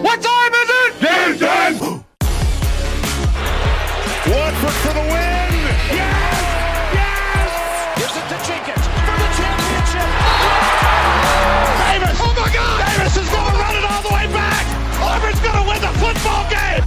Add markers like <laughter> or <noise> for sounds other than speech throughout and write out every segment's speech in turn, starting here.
What time is it? Game time! Watford for the win! Yes! Yes! Gives it to Jenkins for the championship! Davis! Oh my God! Davis is going to run it all the way back! Auburn's going to win the football game!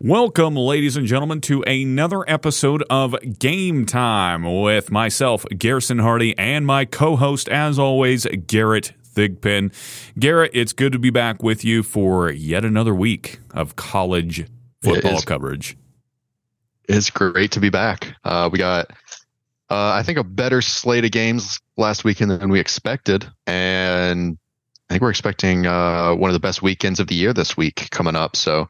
Welcome, ladies and gentlemen, to another episode of Game Time with myself, Garrison Hardy, and my co host, as always, Garrett Thigpen. Garrett, it's good to be back with you for yet another week of college football is. coverage. It's great to be back. Uh, we got, uh, I think, a better slate of games last weekend than we expected, and I think we're expecting uh, one of the best weekends of the year this week coming up. So,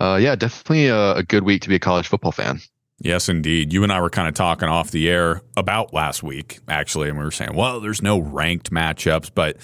uh, yeah, definitely a, a good week to be a college football fan. Yes, indeed. You and I were kind of talking off the air about last week, actually, and we were saying, well, there's no ranked matchups, but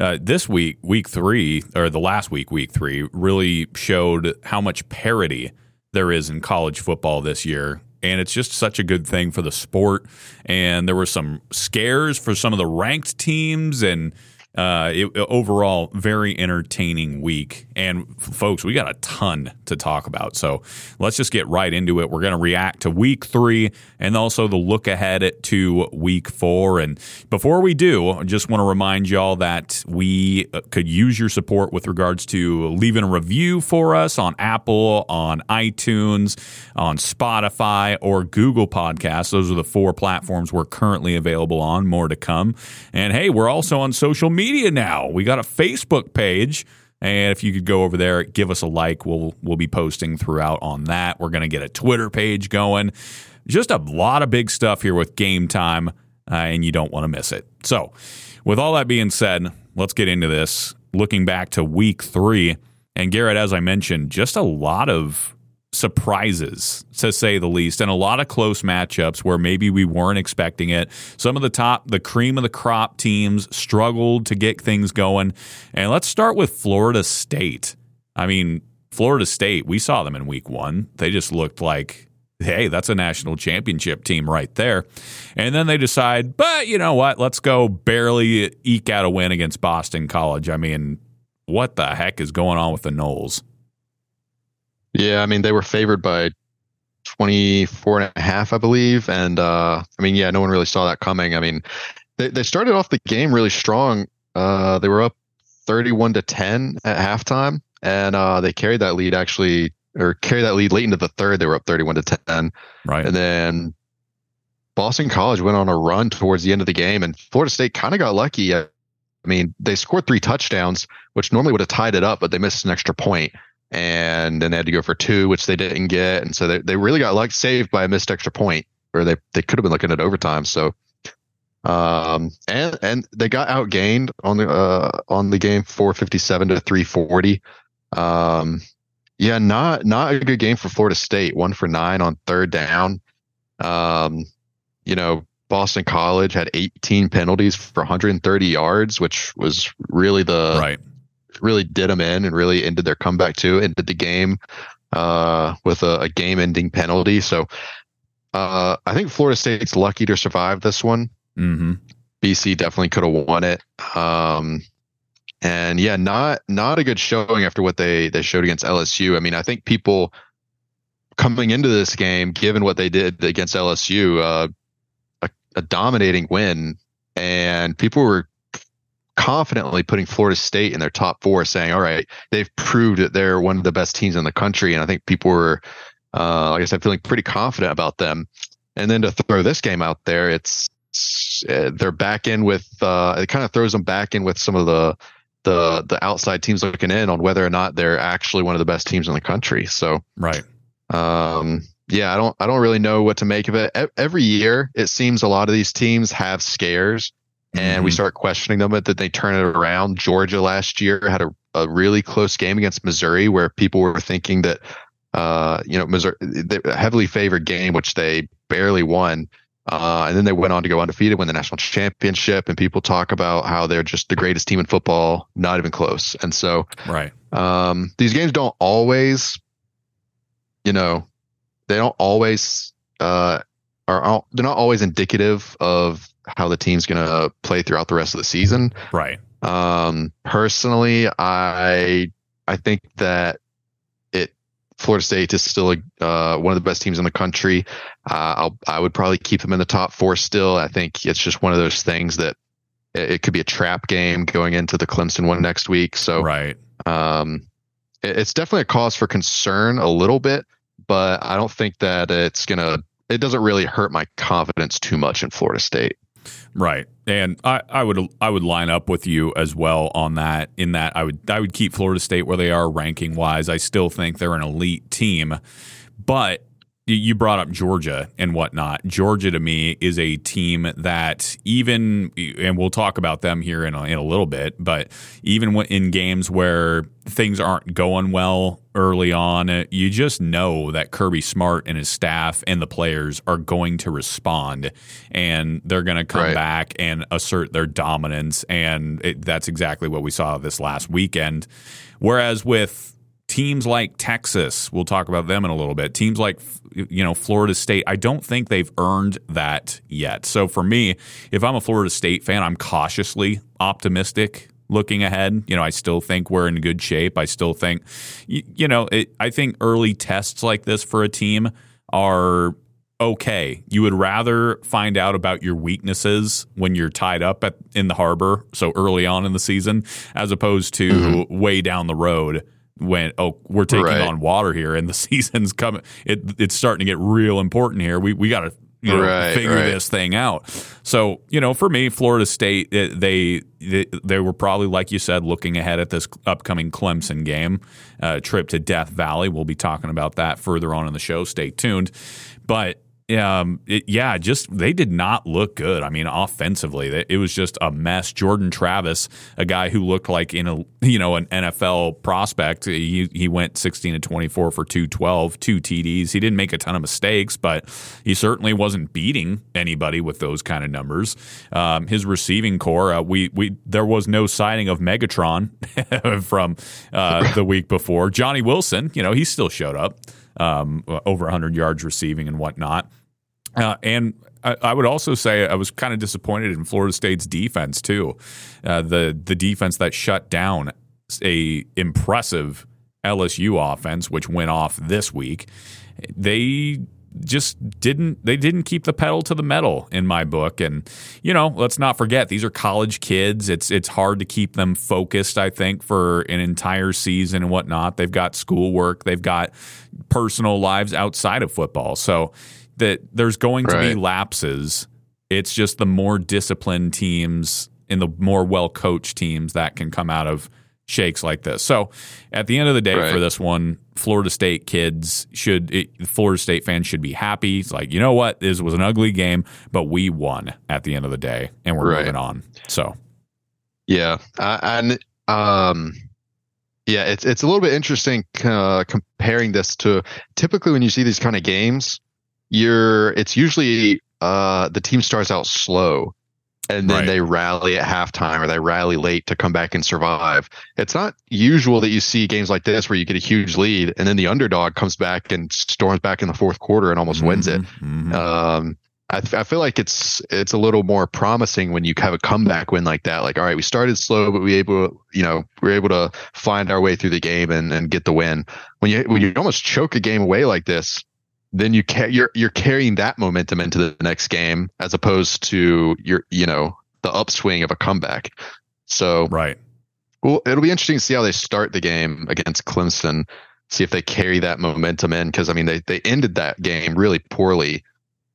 uh, this week, week three, or the last week, week three, really showed how much parity there is in college football this year. And it's just such a good thing for the sport. And there were some scares for some of the ranked teams, and uh, it, overall, very entertaining week. And folks, we got a ton to talk about. So let's just get right into it. We're going to react to week three and also the look ahead to week four. And before we do, I just want to remind y'all that we uh, could use your support with regards to leaving a review for us on Apple, on iTunes, on Spotify, or Google Podcasts. Those are the four platforms we're currently available on. More to come. And hey, we're also on social media now. We got a Facebook page. And if you could go over there, give us a like. We'll we'll be posting throughout on that. We're going to get a Twitter page going. Just a lot of big stuff here with game time, uh, and you don't want to miss it. So, with all that being said, let's get into this. Looking back to week three, and Garrett, as I mentioned, just a lot of surprises, to say the least, and a lot of close matchups where maybe we weren't expecting it. Some of the top, the cream of the crop teams struggled to get things going. And let's start with Florida State. I mean, Florida State, we saw them in week one. They just looked like, hey, that's a national championship team right there. And then they decide, but you know what? Let's go barely eke out a win against Boston College. I mean, what the heck is going on with the Noles? Yeah, I mean, they were favored by 24 and a half, I believe. And, uh, I mean, yeah, no one really saw that coming. I mean, they, they started off the game really strong. Uh, they were up 31 to 10 at halftime, and uh, they carried that lead actually, or carried that lead late into the third. They were up 31 to 10. Right. And then Boston College went on a run towards the end of the game, and Florida State kind of got lucky. I mean, they scored three touchdowns, which normally would have tied it up, but they missed an extra point and then they had to go for two, which they didn't get, and so they, they really got like saved by a missed extra point, or they they could have been looking at overtime. So, um, and and they got outgained on the uh on the game four fifty seven to three forty. Um, yeah, not not a good game for Florida State. One for nine on third down. Um, you know, Boston College had 18 penalties for 130 yards, which was really the right. Really did them in and really ended their comeback too, ended the game uh, with a, a game-ending penalty. So uh, I think Florida State's lucky to survive this one. Mm-hmm. BC definitely could have won it. Um, and yeah, not not a good showing after what they they showed against LSU. I mean, I think people coming into this game, given what they did against LSU, uh, a, a dominating win, and people were confidently putting Florida State in their top four, saying, "All right, they've proved that they're one of the best teams in the country." And I think people were, uh, like I said, feeling pretty confident about them. And then to throw this game out there, it's uh, they're back in with uh, it kind of throws them back in with some of the the the outside teams looking in on whether or not they're actually one of the best teams in the country. So Right. um, yeah, I don't I don't really know what to make of it. E- Every year, it seems a lot of these teams have scares, and we Mhm. start questioning them. but That they turn it around. Georgia last year had a, a really close game against Missouri, where people were thinking that uh, you know Missouri heavily favored game, which they barely won. Uh, and then they went on to go undefeated, win the national championship, and people talk about how they're just the greatest team in football, not even close. And so, Right. um, these games don't always, you know, they don't always uh, are they're not always indicative of how the team's going to play throughout the rest of the season. Right. Um, personally, I I think that it Florida State is still a, uh, one of the best teams in the country. Uh, I'll, I would probably keep them in the top four still. I think it's just one of those things that it, it could be a trap game going into the Clemson one next week. So right. Um, it, it's definitely a cause for concern a little bit, but I don't think that it's gonna. It doesn't really hurt my confidence too much in Florida State. Right. And I, I would I would line up with you as well on that. In that I would I would keep Florida State where they are ranking wise. I still think they're an elite team, but you brought up Georgia and whatnot. Georgia to me is a team that even, and we'll talk about them here in a, in a little bit, but even in games where things aren't going well early on, you just know that Kirby Smart and his staff and the players are going to respond and they're going to come right. back and assert their dominance. And it, that's exactly what we saw this last weekend. Whereas with teams like Texas, we'll talk about them in a little bit. Teams like you know Florida State, I don't think they've earned that yet. So for me, if I'm a Florida State fan, I'm cautiously optimistic looking ahead. You know, I still think we're in good shape. I still think you, you know, it, I think early tests like this for a team are okay. You would rather find out about your weaknesses when you're tied up at, in the harbor, so early on in the season, as opposed to mm-hmm. way down the road when oh we're taking right. on water here and the <laughs> season's coming it it's starting to get real important here we we got to you know, right, figure right. this thing out. So, you know, for me, Florida State, they, they they were probably like you said, looking ahead at this upcoming Clemson game, uh, trip to Death Valley. We'll be talking about that further on in the show. Stay tuned. But um, it, yeah, just they did not look good. I mean, offensively, it was just a mess. Jordan Travis, a guy who looked like in a you know an NFL prospect, he he went 16 to 24 for 212, two TDs. He didn't make a ton of mistakes, but he certainly wasn't beating anybody with those kind of numbers. Um, his receiving corps, uh, we we there was no signing of Megatron <laughs> from uh, the week before. Johnny Wilson, you know, he still showed up. Um, over 100 yards receiving and whatnot. Uh, and I, I, would also say I was kind of disappointed in Florida State's defense too. Uh, the the defense that shut down a impressive LSU offense, which went off this week. They just didn't they didn't keep the pedal to the metal in my book. And you know let's not forget these are college kids. It's it's hard to keep them focused i think for an entire season and whatnot. They've got schoolwork. They've got personal lives outside of football. So that there's going to be lapses. It's just the more disciplined teams and the more well coached teams that can come out of shakes like this. So at the end of the day, right. for this one, Florida State kids should, it, Florida State fans should be happy. It's like, you know what? This was an ugly game, but we won at the end of the day and we're right. moving on. So, yeah. Uh, and, um, yeah, it's it's a little bit interesting uh, comparing this to typically when you see these kind of games, you're it's usually uh, the team starts out slow and then right. they rally at halftime or they rally late to come back and survive. It's not usual that you see games like this where you get a huge lead and then the underdog comes back and storms back in the fourth quarter and almost mm-hmm, wins it. Mm-hmm. Um, I, I, feel like it's it's a little more promising when you have a comeback win like that. Like, all right, we started slow, but we able, to, you know, we are able to find our way through the game and, and get the win. When you when you almost choke a game away like this, then you ca- you're you're carrying that momentum into the next game as opposed to your you know the upswing of a comeback. So right. Well, it'll be interesting to see how they start the game against Clemson. See if they carry that momentum in because I mean they they ended that game really poorly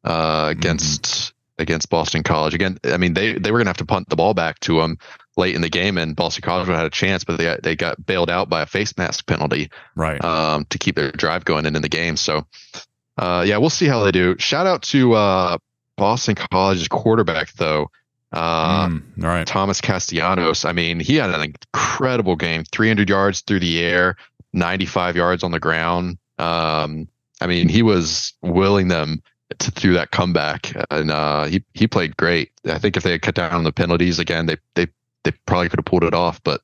uh, against mm-hmm. against Boston College. Again, I mean they they were gonna have to punt the ball back to them late in the game, and Boston College had a chance, but they they got bailed out by a face mask penalty, right? Um, to keep their drive going and in the game. So uh, yeah, we'll see how they do. Shout out to uh, Boston College's quarterback, though. Uh, mm, all right. Thomas Castellanos. I mean, he had an incredible game 300 yards through the air, 95 yards on the ground. Um, I mean, he was willing them to, through that comeback, and uh, he he played great. I think if they had cut down on the penalties again, they they they probably could have pulled it off. But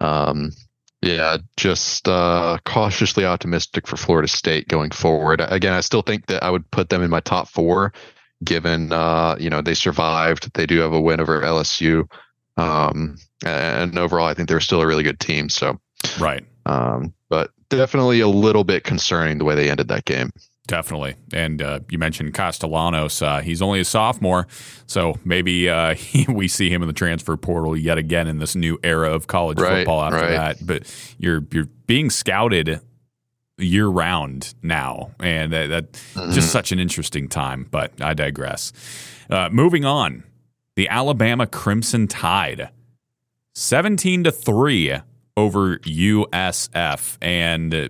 um, yeah, just uh, cautiously optimistic for Florida State going forward. Again, I still think that I would put them in my top four, given uh, you know they survived. They do have a win over LSU, Um, and overall, I think they're still a really good team. So, right. Um, but definitely a little bit concerning the way they ended that game. Definitely. And uh, you mentioned Castellanos. Uh, he's only a sophomore, so maybe uh, <laughs> he, we see him in the transfer portal yet again in this new era of college right, football after right. that. But you're you're being scouted year round now, and that, that mm-hmm. just such an interesting time. But I digress. Uh, moving on, the Alabama Crimson Tide, seventeen to three over USF, and uh,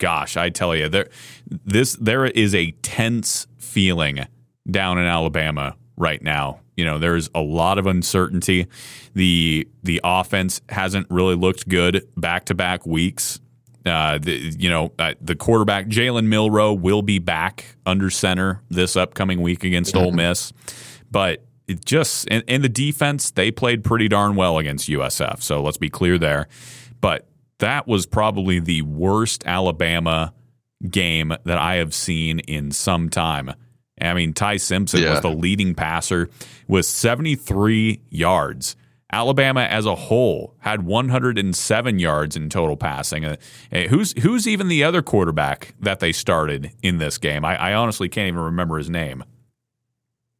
gosh, I tell you, there this there is a tense feeling down in Alabama right now. You know, there's a lot of uncertainty. the The offense hasn't really looked good back to back weeks. Uh, the, you know, uh, the quarterback Jalen Milroe will be back under center this upcoming week against Ole Miss, but it just and, and the defense they played pretty darn well against USF. So let's be clear there. But that was probably the worst Alabama game that I have seen in some time. I mean, Ty Simpson yeah. was the leading passer with 73 yards. Alabama as a whole had 107 yards in total passing. Uh, who's who's even the other quarterback that they started in this game? I, I honestly can't even remember his name.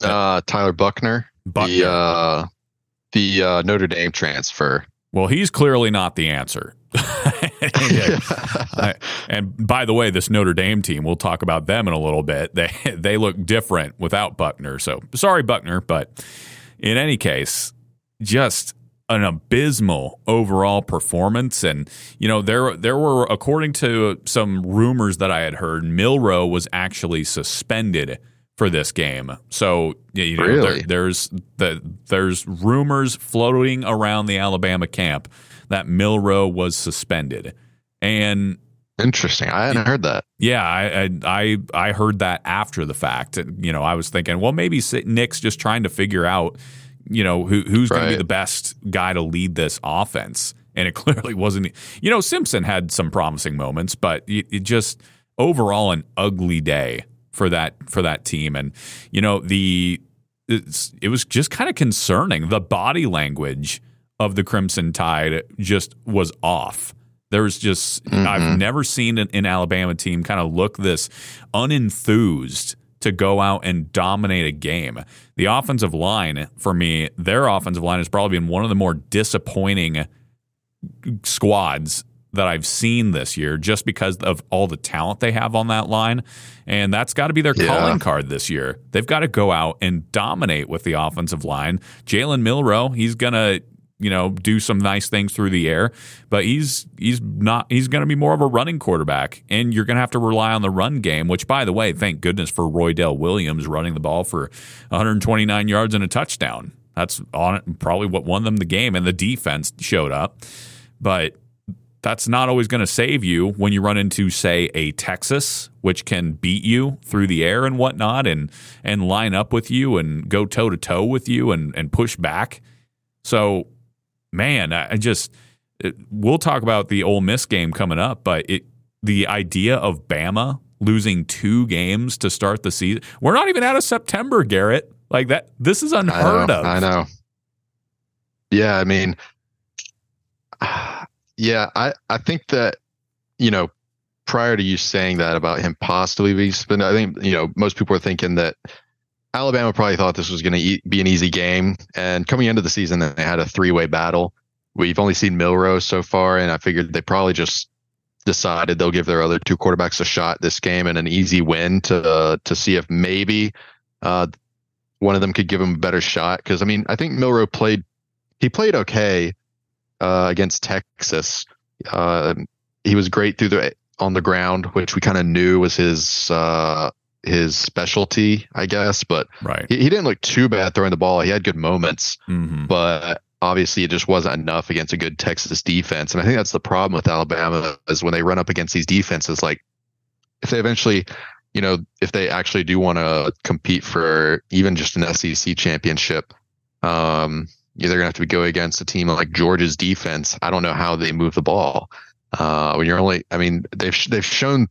Uh, Tyler Buckner, Buchner. the uh, the uh, Notre Dame transfer. Well, he's clearly not the answer. <laughs> and, and by the way, this Notre Dame team, we'll talk about them in a little bit. <laughs> They they look different without Buckner. So sorry, Buckner, but in any case, just an abysmal overall performance. And you know, there there were, according to some rumors that I had heard, Milroe was actually suspended for this game. So you know, really? there, there's the there's rumors floating around the Alabama camp that Milroe was suspended, and interesting. I hadn't heard that. Yeah, I, I I heard that after the fact. You know, I was thinking, well, maybe Nick's just trying to figure out, you know, who who's right. going to be the best guy to lead this offense, and it <laughs> clearly wasn't. You know, Simpson had some promising moments, but it, it just overall an ugly day for that for that team. And you know the it was just kind of concerning. The body language of the Crimson Tide just was off. There was just mm-hmm. I've never seen an, an Alabama team kind of look this unenthused to go out and dominate a game. The offensive line, for me, their offensive line has probably been one of the more disappointing squads that I've seen this year just because of all the talent they have on that line. And that's got to be their yeah. calling card this year. They've got to go out and dominate with the offensive line. Jalen Milroe, he's going to you know do some nice things through the air but he's he's not he's going to be more of a running quarterback and you're going to have to rely on the run game which by the way thank goodness for Roydell Williams running the ball for 129 yards and a touchdown that's on probably what won them the game and the defense showed up but that's not always going to save you when you run into, say, a Texas, which can beat you through the air and whatnot, and and line up with you and go toe to toe with you and and push back. So, man, I just it, we'll talk about the Ole Miss game coming up, but it the idea of Bama losing two games to start the season. We're not even out of September, Garrett. Like that, this is unheard I of. I know. Yeah, I mean. <sighs> Yeah, I, I think that, you know, prior to you saying that about him possibly being suspended, I think, you know, most people are thinking that Alabama probably thought this was going to be an easy game. And coming into the season, they had a three way battle. We've only seen Milroe so far, and I figured they probably just decided they'll give their other two quarterbacks a shot this game and an easy win to uh, to see if maybe uh, one of them could give them a better shot. Because I mean, I think Milroe played he played okay, uh, against Texas. Uh, he was great through the on the ground, which we kind of knew was his uh, his specialty, I guess. But right. he, he, didn't look too bad throwing the ball. He had good moments, mm-hmm. but obviously it just wasn't enough against a good Texas defense. And I think that's the problem with Alabama is when they run up against these defenses. Like if they eventually, you know, if they actually do want to compete for even just an SEC championship, um, they're going to have to go against a team like Georgia's defense. I don't know how they move the ball. Uh, when you're only, I mean, they've they've shown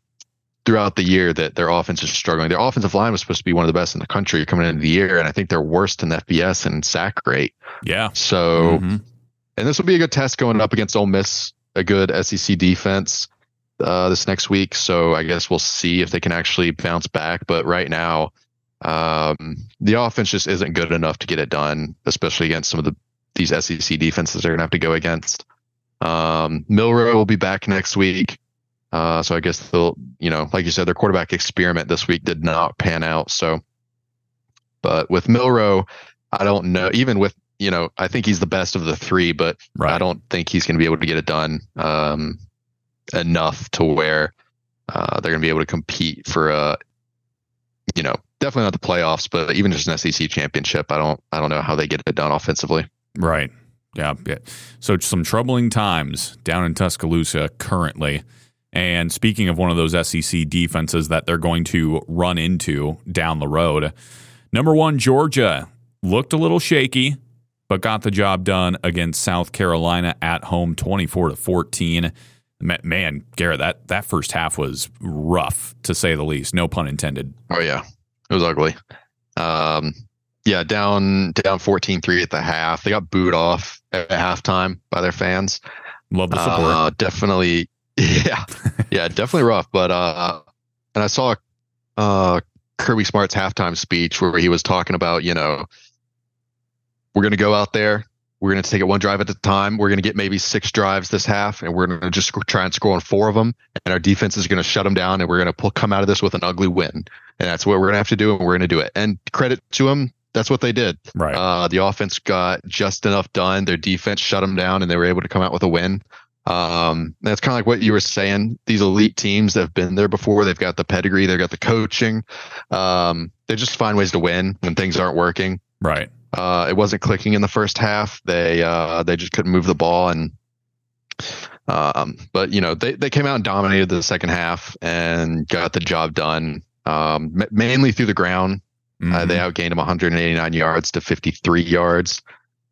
throughout the year that their offense is struggling. Their offensive line was supposed to be one of the best in the country coming into the year, and I think they're worst in FBS and sack rate. Yeah. So, mm-hmm. and this will be a good test going up against Ole Miss, a good SEC defense uh, this next week. So I guess we'll see if they can actually bounce back. But right now, um, the offense just isn't good enough to get it done, especially against some of the these SEC defenses they're going to have to go against. Um, Milroe will be back next week. Uh, so I guess they'll, you know, like you said, their quarterback experiment this week did not pan out. So, but with Milroe, I don't know. Even with, you know, I think he's the best of the three, but right. I don't think he's going to be able to get it done um, enough to where uh, they're going to be able to compete for a, you know, definitely not the playoffs, but even just an SEC championship. I don't, I don't know how they get it done offensively. Right. Yeah. yeah. So some troubling times down in Tuscaloosa currently. And speaking of one of those SEC defenses that they're going to run into down the road, number one, Georgia looked a little shaky, but got the job done against South Carolina at home 24 to 14. Man, Garrett, that, that first half was rough to say the least. No pun intended. Oh, yeah. It was ugly. Um, yeah, down down 14-3 at the half. They got booed off at halftime by their fans. Love the support. Uh, definitely yeah, yeah, definitely rough. But uh, and I saw uh Kirby Smart's halftime speech where he was talking about, you know, we're going to go out there, we're going to take it one drive at a time. We're going to get maybe six drives this half, and we're going to just try and score on four of them. And our defense is going to shut them down, and we're going to pull, come out of this with an ugly win. And that's what we're going to have to do, and we're going to do it. And credit to them, that's what they did. Right. Uh, the offense got just enough done. Their defense shut them down, and they were able to come out with a win. Um, that's kind of like what you were saying. These elite teams that have been there before, they've got the pedigree, they've got the coaching. Um, they just find ways to win when things aren't working. Right. Uh, it wasn't clicking in the first half. They uh, they just couldn't move the ball, and um, but you know they they came out and dominated the second half and got the job done. Um, mainly through the ground. Mm-hmm. Uh, they mm-hmm. outgained them 189 yards to 53 yards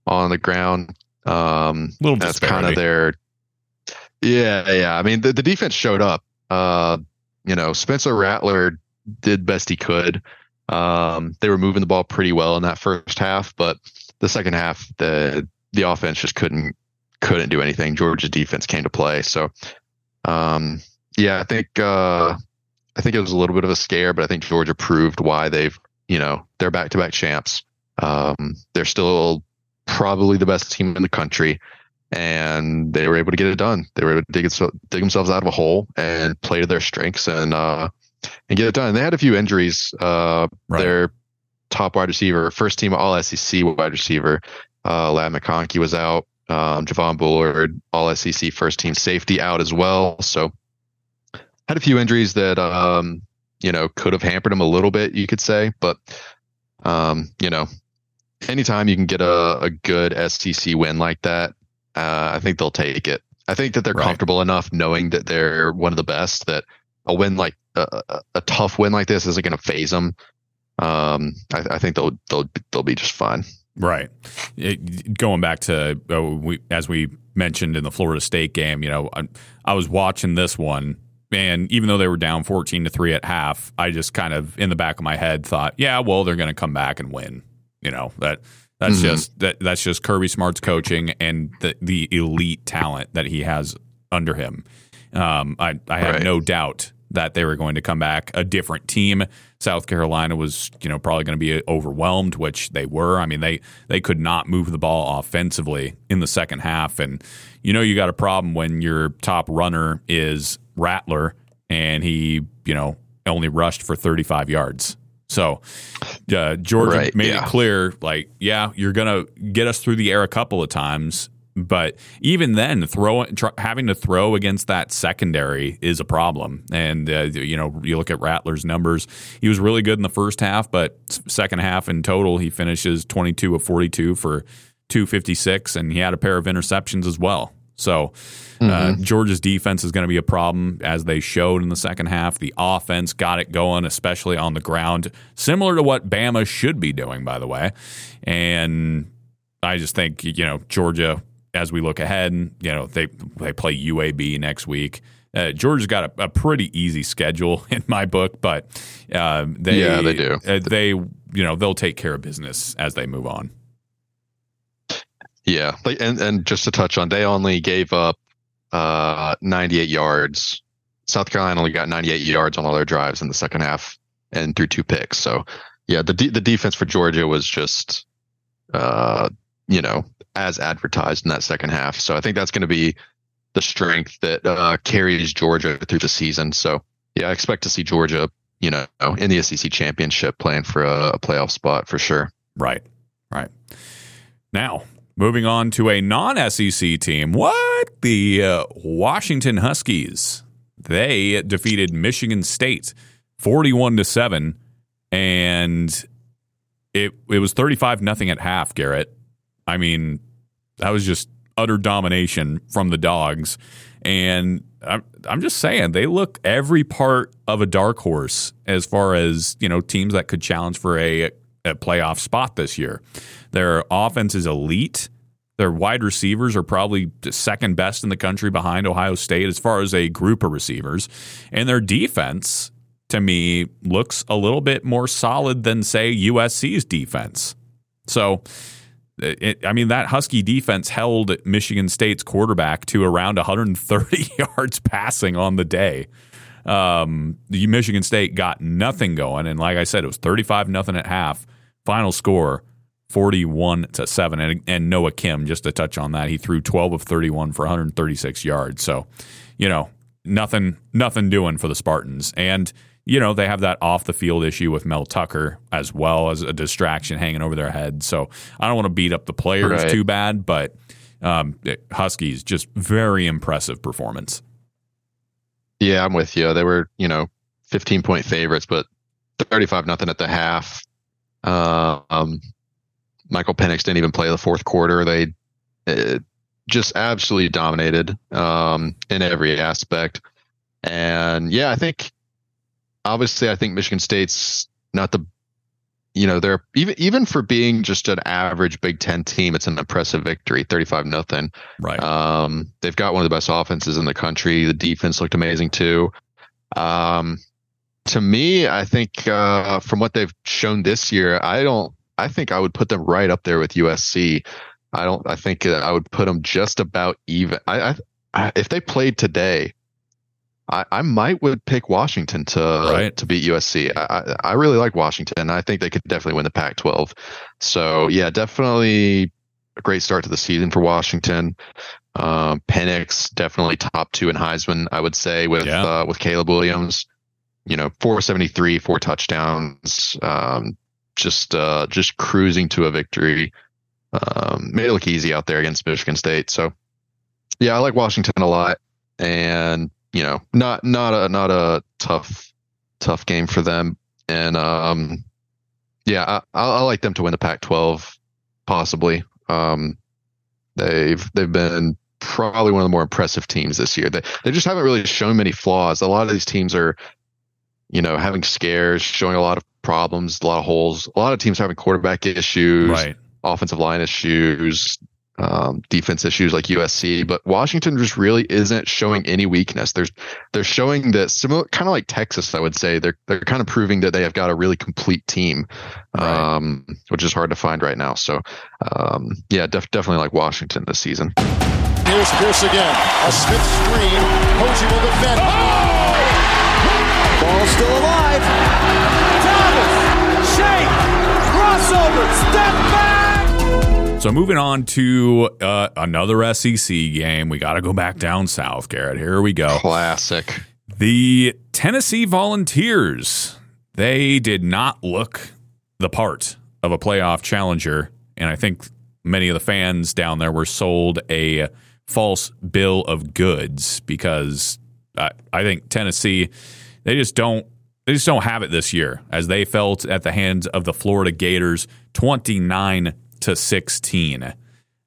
on the ground. Um, Little that's kind of their yeah, yeah. I mean, the, the defense showed up. Uh, you know, Spencer Rattler did best he could. Um, they were moving the ball pretty well in that first half, but the second half, the the offense just couldn't couldn't do anything. Georgia's defense came to play. So, um, yeah, I think uh, I think it was a little bit of a scare, but I think Georgia proved why they've you know they're back to back champs. Um, they're still probably the best team in the country and they were able to get it done. They were able to dig, it, dig themselves out of a hole and play to their strengths and uh, and get it done. And they had a few injuries. Uh, right. Their top wide receiver, first team All SEC wide receiver, uh, Ladd McConkey was out. Um, Javon Bullard, All SEC first team safety, out as well. So had a few injuries that um, you know could have hampered him a little bit, you could say. But um, you know, anytime you can get a, a good SEC win like that, uh, I think they'll take it. I think that they're right. comfortable enough knowing that they're one of the best that a win like a, a, a tough win like this isn't going to faze them. Um, I, I, think they'll they'll they'll be just fine. Right. It, going back to uh, we, as we mentioned in the Florida State game, you know, I, I was watching this one, and even though they were down fourteen to three at half, I just kind of in the back of my head thought, yeah, well, they're going to come back and win. You know that that's mm-hmm. just that that's just Kirby Smart's coaching and the the elite talent that he has under him. Um, I I have right. no doubt that they were going to come back a different team. South Carolina was, you know, probably going to be overwhelmed, which they were. I mean, they they could not move the ball offensively in the second half, and you know, you got a problem when your top runner is Rattler and he, you know, only rushed for 35 yards. So uh, Georgia right, made yeah. it clear, like, yeah, you're gonna get us through the air a couple of times, but even then, throw tr- having to throw against that secondary is a problem. And uh, you know, you look at Rattler's numbers; he was really good in the first half, but second half in total, he finishes 22 of 42 for 256, and he had a pair of interceptions as well. So uh, mm-hmm. Georgia's defense is going to be a problem, as they showed in the second half. The offense got it going, especially on the ground, similar to what Bama should be doing, by the way. And I just think you know Georgia, as we look ahead, you know they they play UAB next week. Uh, Georgia's got a, a, pretty easy schedule <laughs> in my book, but uh, they yeah they do uh, they you know they'll take care of business as they move on. Yeah, and and just to touch on, they only gave up uh, 98 yards. South Carolina only got 98 yards on all their drives in the second half and threw two picks. So yeah, the de- the defense for Georgia was just uh, you know as advertised in that second half. So I think that's going to be the strength that uh, carries Georgia through the season. So yeah, I expect to see Georgia, you know, in the SEC championship playing for a, a playoff spot for sure. Right, right. Now moving on to a non-SEC team. What the uh, Washington Huskies? They defeated Michigan State forty-one to seven, and it it was thirty-five nothing at half. Garrett, I mean, that was just utter domination from the dogs. And I'm, I'm just saying, they look every part of a dark horse as far as, you know, teams that could challenge for a, a playoff spot this year. Their offense is elite. Their wide receivers are probably second best in the country behind Ohio State as far as a group of receivers. And their defense, to me, looks a little bit more solid than, say, USC's defense. So, it, I mean, that Husky defense held Michigan State's quarterback to around 130 <laughs> yards passing on the day. Um, Michigan State got nothing going, and like I said, it was 35 nothing at half. Final score 41 to 7 and, and Noah Kim just to touch on that he threw 12 of 31 for 136 yards so you know nothing nothing doing for the Spartans and you know, they have that off the field issue with Mel Tucker as well as a distraction hanging over their head. So I don't want to beat up the players right. too bad, but um, Huskies just very impressive performance. Yeah, I'm with you. They were, you know, 15 point favorites, but 35 nothing at the half. Uh, um, Michael Penix didn't even play the fourth quarter. They uh, just absolutely dominated um, in every aspect. And yeah, I think obviously, I think Michigan State's not the, you know, they're even even for being just an average Big Ten team, it's an impressive victory, thirty-five nothing. Right. Um, they've got one of the best offenses in the country. The defense looked amazing too. Um, to me, I think uh, from what they've shown this year, I don't. I think I would put them right up there with USC. I don't. I think I would put them just about even. I, I if they played today, I, I might would pick Washington to right. to beat USC. I, I really like Washington. I think they could definitely win the Pac-12. So yeah, definitely a great start to the season for Washington. Um, Penix definitely top two in Heisman, I would say with yeah. uh, with Caleb Williams. You know, 473, four touchdowns. Um, just uh, just cruising to a victory. Um, made it look easy out there against Michigan State. So yeah, I like Washington a lot. And you know, not not a not a tough tough game for them. And um, yeah, I, I like them to win the Pac-12, possibly. Um, they've they've been probably one of the more impressive teams this year. They they just haven't really shown many flaws. A lot of these teams are, you know, having scares, showing a lot of problems, a lot of holes. A lot of teams having quarterback issues, right. offensive line issues, um, defense issues like USC, but Washington just really isn't showing any weakness. There's they're showing that similar, kind of like Texas, I would say. They're they're kind of proving that they have got a really complete team, right. um, which is hard to find right now. So, um, yeah, def- definitely like Washington this season. Here's Pierce again. A Smith screen. Posey will defend. Oh! Ball still alive. Thomas. Shake. Crossover. Step back. So moving on to uh, another SEC game, we got to go back down south, Garrett. Here we go. Classic. The Tennessee Volunteers. They did not look the part of a playoff challenger, and I think many of the fans down there were sold a false bill of goods because I, I think Tennessee they just don't they just don't have it this year as they felt at the hands of the Florida Gators 29 to 16.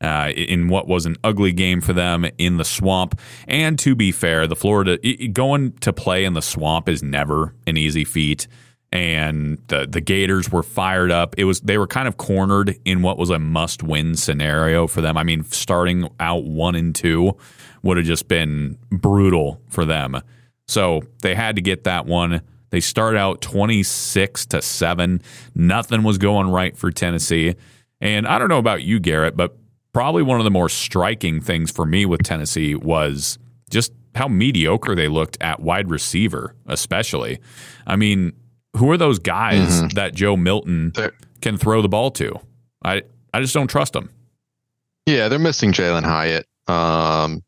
Uh, in what was an ugly game for them in the swamp. And to be fair, the Florida going to play in the swamp is never an easy feat. and the the Gators were fired up. It was they were kind of cornered in what was a must win scenario for them. I mean, starting out one and two would have just been brutal for them. So they had to get that one. They start out 26 to 7. Nothing was going right for Tennessee. And I don't know about you, Garrett, but probably one of the more striking things for me with Tennessee was just how mediocre they looked at wide receiver, especially. I mean, who are those guys mm-hmm. that Joe Milton can throw the ball to? I I just don't trust them. Yeah, they're missing Jalin Hyatt um,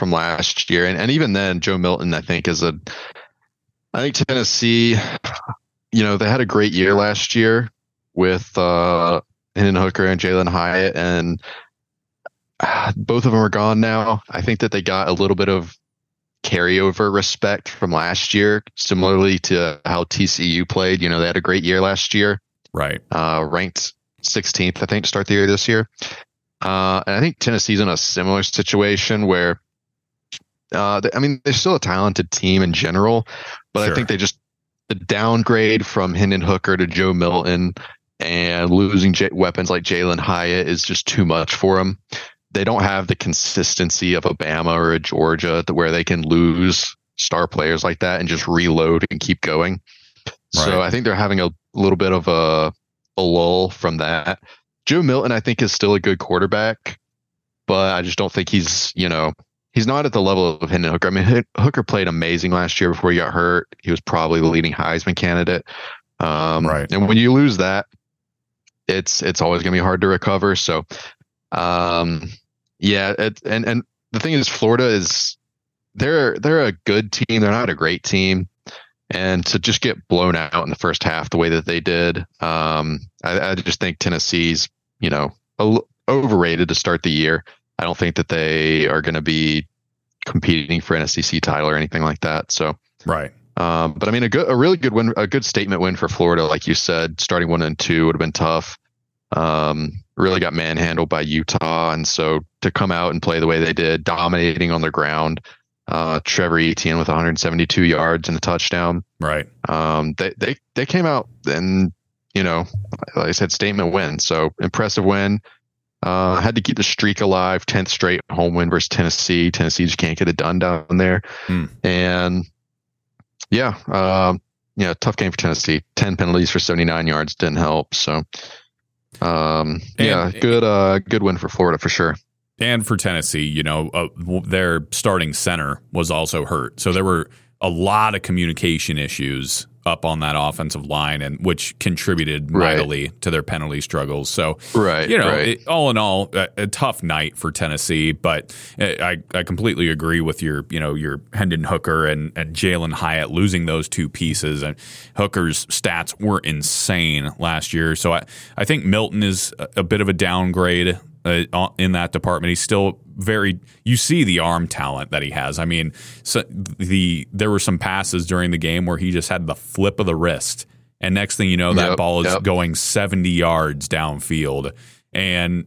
from last year, and, and even then, Joe Milton, I think, is a. I think Tennessee, you know, they had a great year last year with uh, Hendon Hooker and Jalin Hyatt, and uh, both of them are gone now. I think that they got a little bit of carryover respect from last year, similarly to how TCU played. You know, they had a great year last year. Right. Uh, ranked 16th, I think, to start the year this year. Uh, and I think Tennessee's in a similar situation where, uh, they, I mean, they're still a talented team in general, but sure. I think they just, the downgrade from Hendon Hooker to Joe Milton and losing J- weapons like Jalin Hyatt is just too much for them they don't have the consistency of a Bama or a Georgia where they can lose star players like that and just reload and keep going. Right. So I think they're having a little bit of a, a lull from that. Joe Milton, I think, is still a good quarterback, but I just don't think he's, you know, he's not at the level of Hendon Hooker. I mean, Hooker played amazing last year before he got hurt. He was probably the leading Heisman candidate. Um, right. And when you lose that, it's it's always going to be hard to recover. So um, yeah, it, and and the thing is, Florida is they're they're a good team. They're not a great team, and to just get blown out in the first half the way that they did, um, I, I just think Tennessee's you know a, overrated to start the year. I don't think that they are going to be competing for an SEC title or anything like that. So right. Um, but I mean, a good, a really good win, a good statement win for Florida, like you said, starting one and two would have been tough. Um, really got manhandled by Utah, and so to come out and play the way they did, dominating on the ground, uh, Trevor Etienne with 172 yards and a touchdown. Right. Um, they they they came out and you know, like I said, statement win. So impressive win. Uh, had to keep the streak alive. Tenth straight home win versus Tennessee. Tennessee just can't get it done down there. Hmm. And yeah, um, yeah, tough game for Tennessee. Ten penalties for 79 yards didn't help. So um, yeah, good, uh, good win for Florida for sure. And for Tennessee, you know, uh, their starting center was also hurt, so there were a lot of communication issues up on that offensive line, and which contributed mightily right. to their penalty struggles. So, right, you know, right. It, all in all, a, a, tough night for Tennessee. But eh, I, I completely agree with your, you know, your Hendon Hooker and, and Jalin Hyatt losing those two pieces. And Hooker's stats were insane last year. So I, I think Milton is a, a bit of a downgrade uh, in that department. He's still very. You see the arm talent that he has. I mean, so the there were some passes during the game where he just had the flip of the wrist, and next thing you know, that yep, ball is yep. going seventy yards downfield, and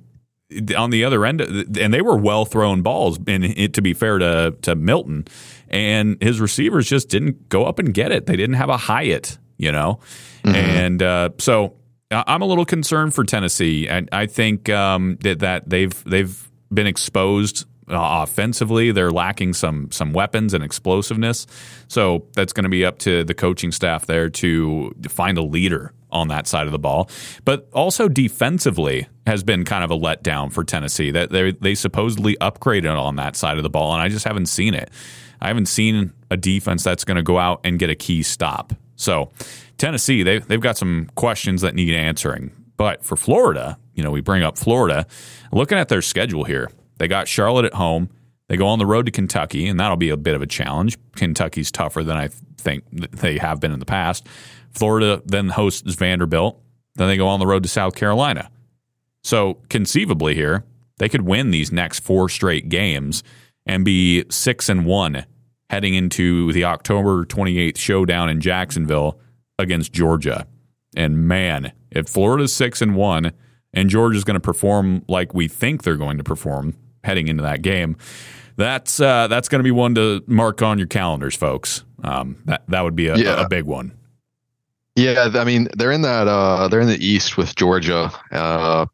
on the other end, and they were well thrown balls. And it, to be fair to to Milton, and his receivers just didn't go up and get it. They didn't have a Hyatt, you know, mm-hmm. and uh, so I'm a little concerned for Tennessee. I, I think um, that that they've they've been exposed uh, offensively. They're lacking some some weapons and explosiveness. So that's going to be up to the coaching staff there to find a leader on that side of the ball. But also defensively has been kind of a letdown for Tennessee. That they they supposedly upgraded on that side of the ball, and I just haven't seen it. I haven't seen a defense that's going to go out and get a key stop. So Tennessee, they, they've got some questions that need answering. But for Florida, you know, we bring up Florida, looking at their schedule here, they got Charlotte at home. They go on the road to Kentucky, and that'll be a bit of a challenge. Kentucky's tougher than I think they have been in the past. Florida then hosts Vanderbilt. Then they go on the road to South Carolina. So conceivably here, they could win these next four straight games and be six and one heading into the October 28th showdown in Jacksonville against Georgia. And man, if Florida's six and one and Georgia's going to perform like we think they're going to perform heading into that game, that's uh, that's going to be one to mark on your calendars, folks. Um, that that would be a, yeah. a big one. Yeah, I mean they're in that uh, they're in the East with Georgia, uh,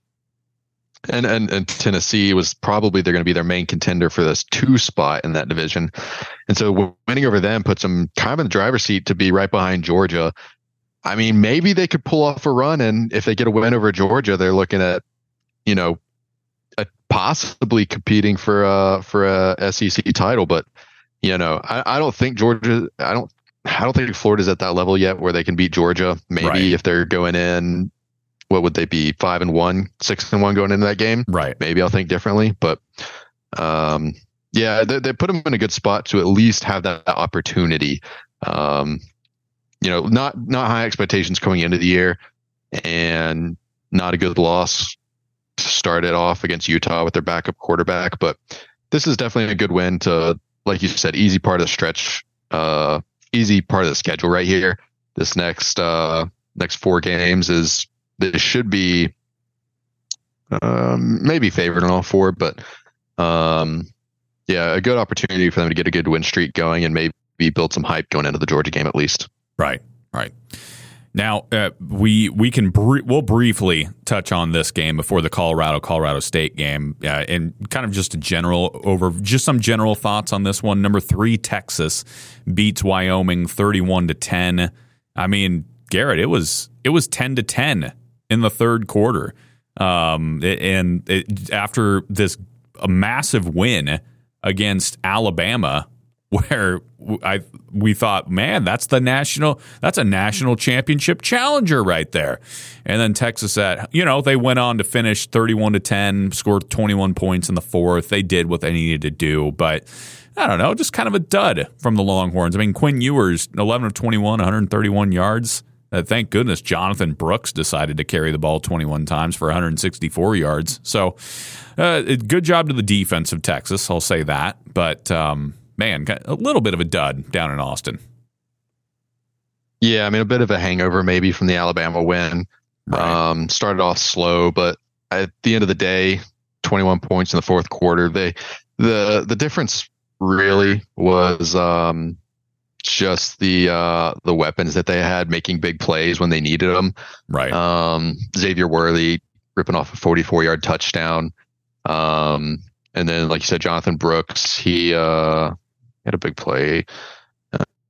and, and and Tennessee was probably they're going to be their main contender for this two spot in that division, and so winning over them puts them kind of in the driver's seat to be right behind Georgia. I mean, maybe they could pull off a run, and if they get a win over Georgia, they're looking at, you know, possibly competing for a for a SEC title. But you know, I, I don't think Georgia. I don't. I don't think Florida's at that level yet where they can beat Georgia. Maybe right. if they're going in, what would they be? Five and one, six and one going into that game. Right. Maybe I'll think differently, but um, yeah, they, they put them in a good spot to at least have that opportunity. Um, you know, not not high expectations coming into the year, and not a good loss to start it off against Utah with their backup quarterback. But this is definitely a good win to, like you said, easy part of the stretch, uh, easy part of the schedule right here. This next uh, next four games is this should be um, maybe favored in all four, but um, yeah, a good opportunity for them to get a good win streak going and maybe build some hype going into the Georgia game at least. Right, right. Now uh, we we can br- we'll briefly touch on this game before the Colorado Colorado State game, uh, and kind of just a general over just some general thoughts on this one. Number three, Texas beats Wyoming thirty one to ten. I mean, Garrett, it was it was ten to ten in the third quarter, um, and it, after this a massive win against Alabama <laughs> where I we thought, man, that's the national that's a national championship challenger right there. And then Texas at you know, they went on to finish 31 to 10, scored 21 points in the fourth. They did what they needed to do, but I don't know, just kind of a dud from the Longhorns. I mean, Quinn Ewers 11 of 21, 131 yards. Uh, thank goodness Jonathan Brooks decided to carry the ball 21 times for 164 yards. So, uh, good job to the defense of Texas. I'll say that. But um, man, a little bit of a dud down in Austin. Yeah, I mean, a bit of a hangover maybe from the Alabama win. Right. Um, started off slow, but at the end of the day, 21 points in the fourth quarter. They the the difference really was um, just the uh, the weapons that they had making big plays when they needed them. Right. Um, Xavier Worthy ripping off a 44 yard touchdown. Um, and then, like you said, Jonathan Brooks, he uh, had a big play.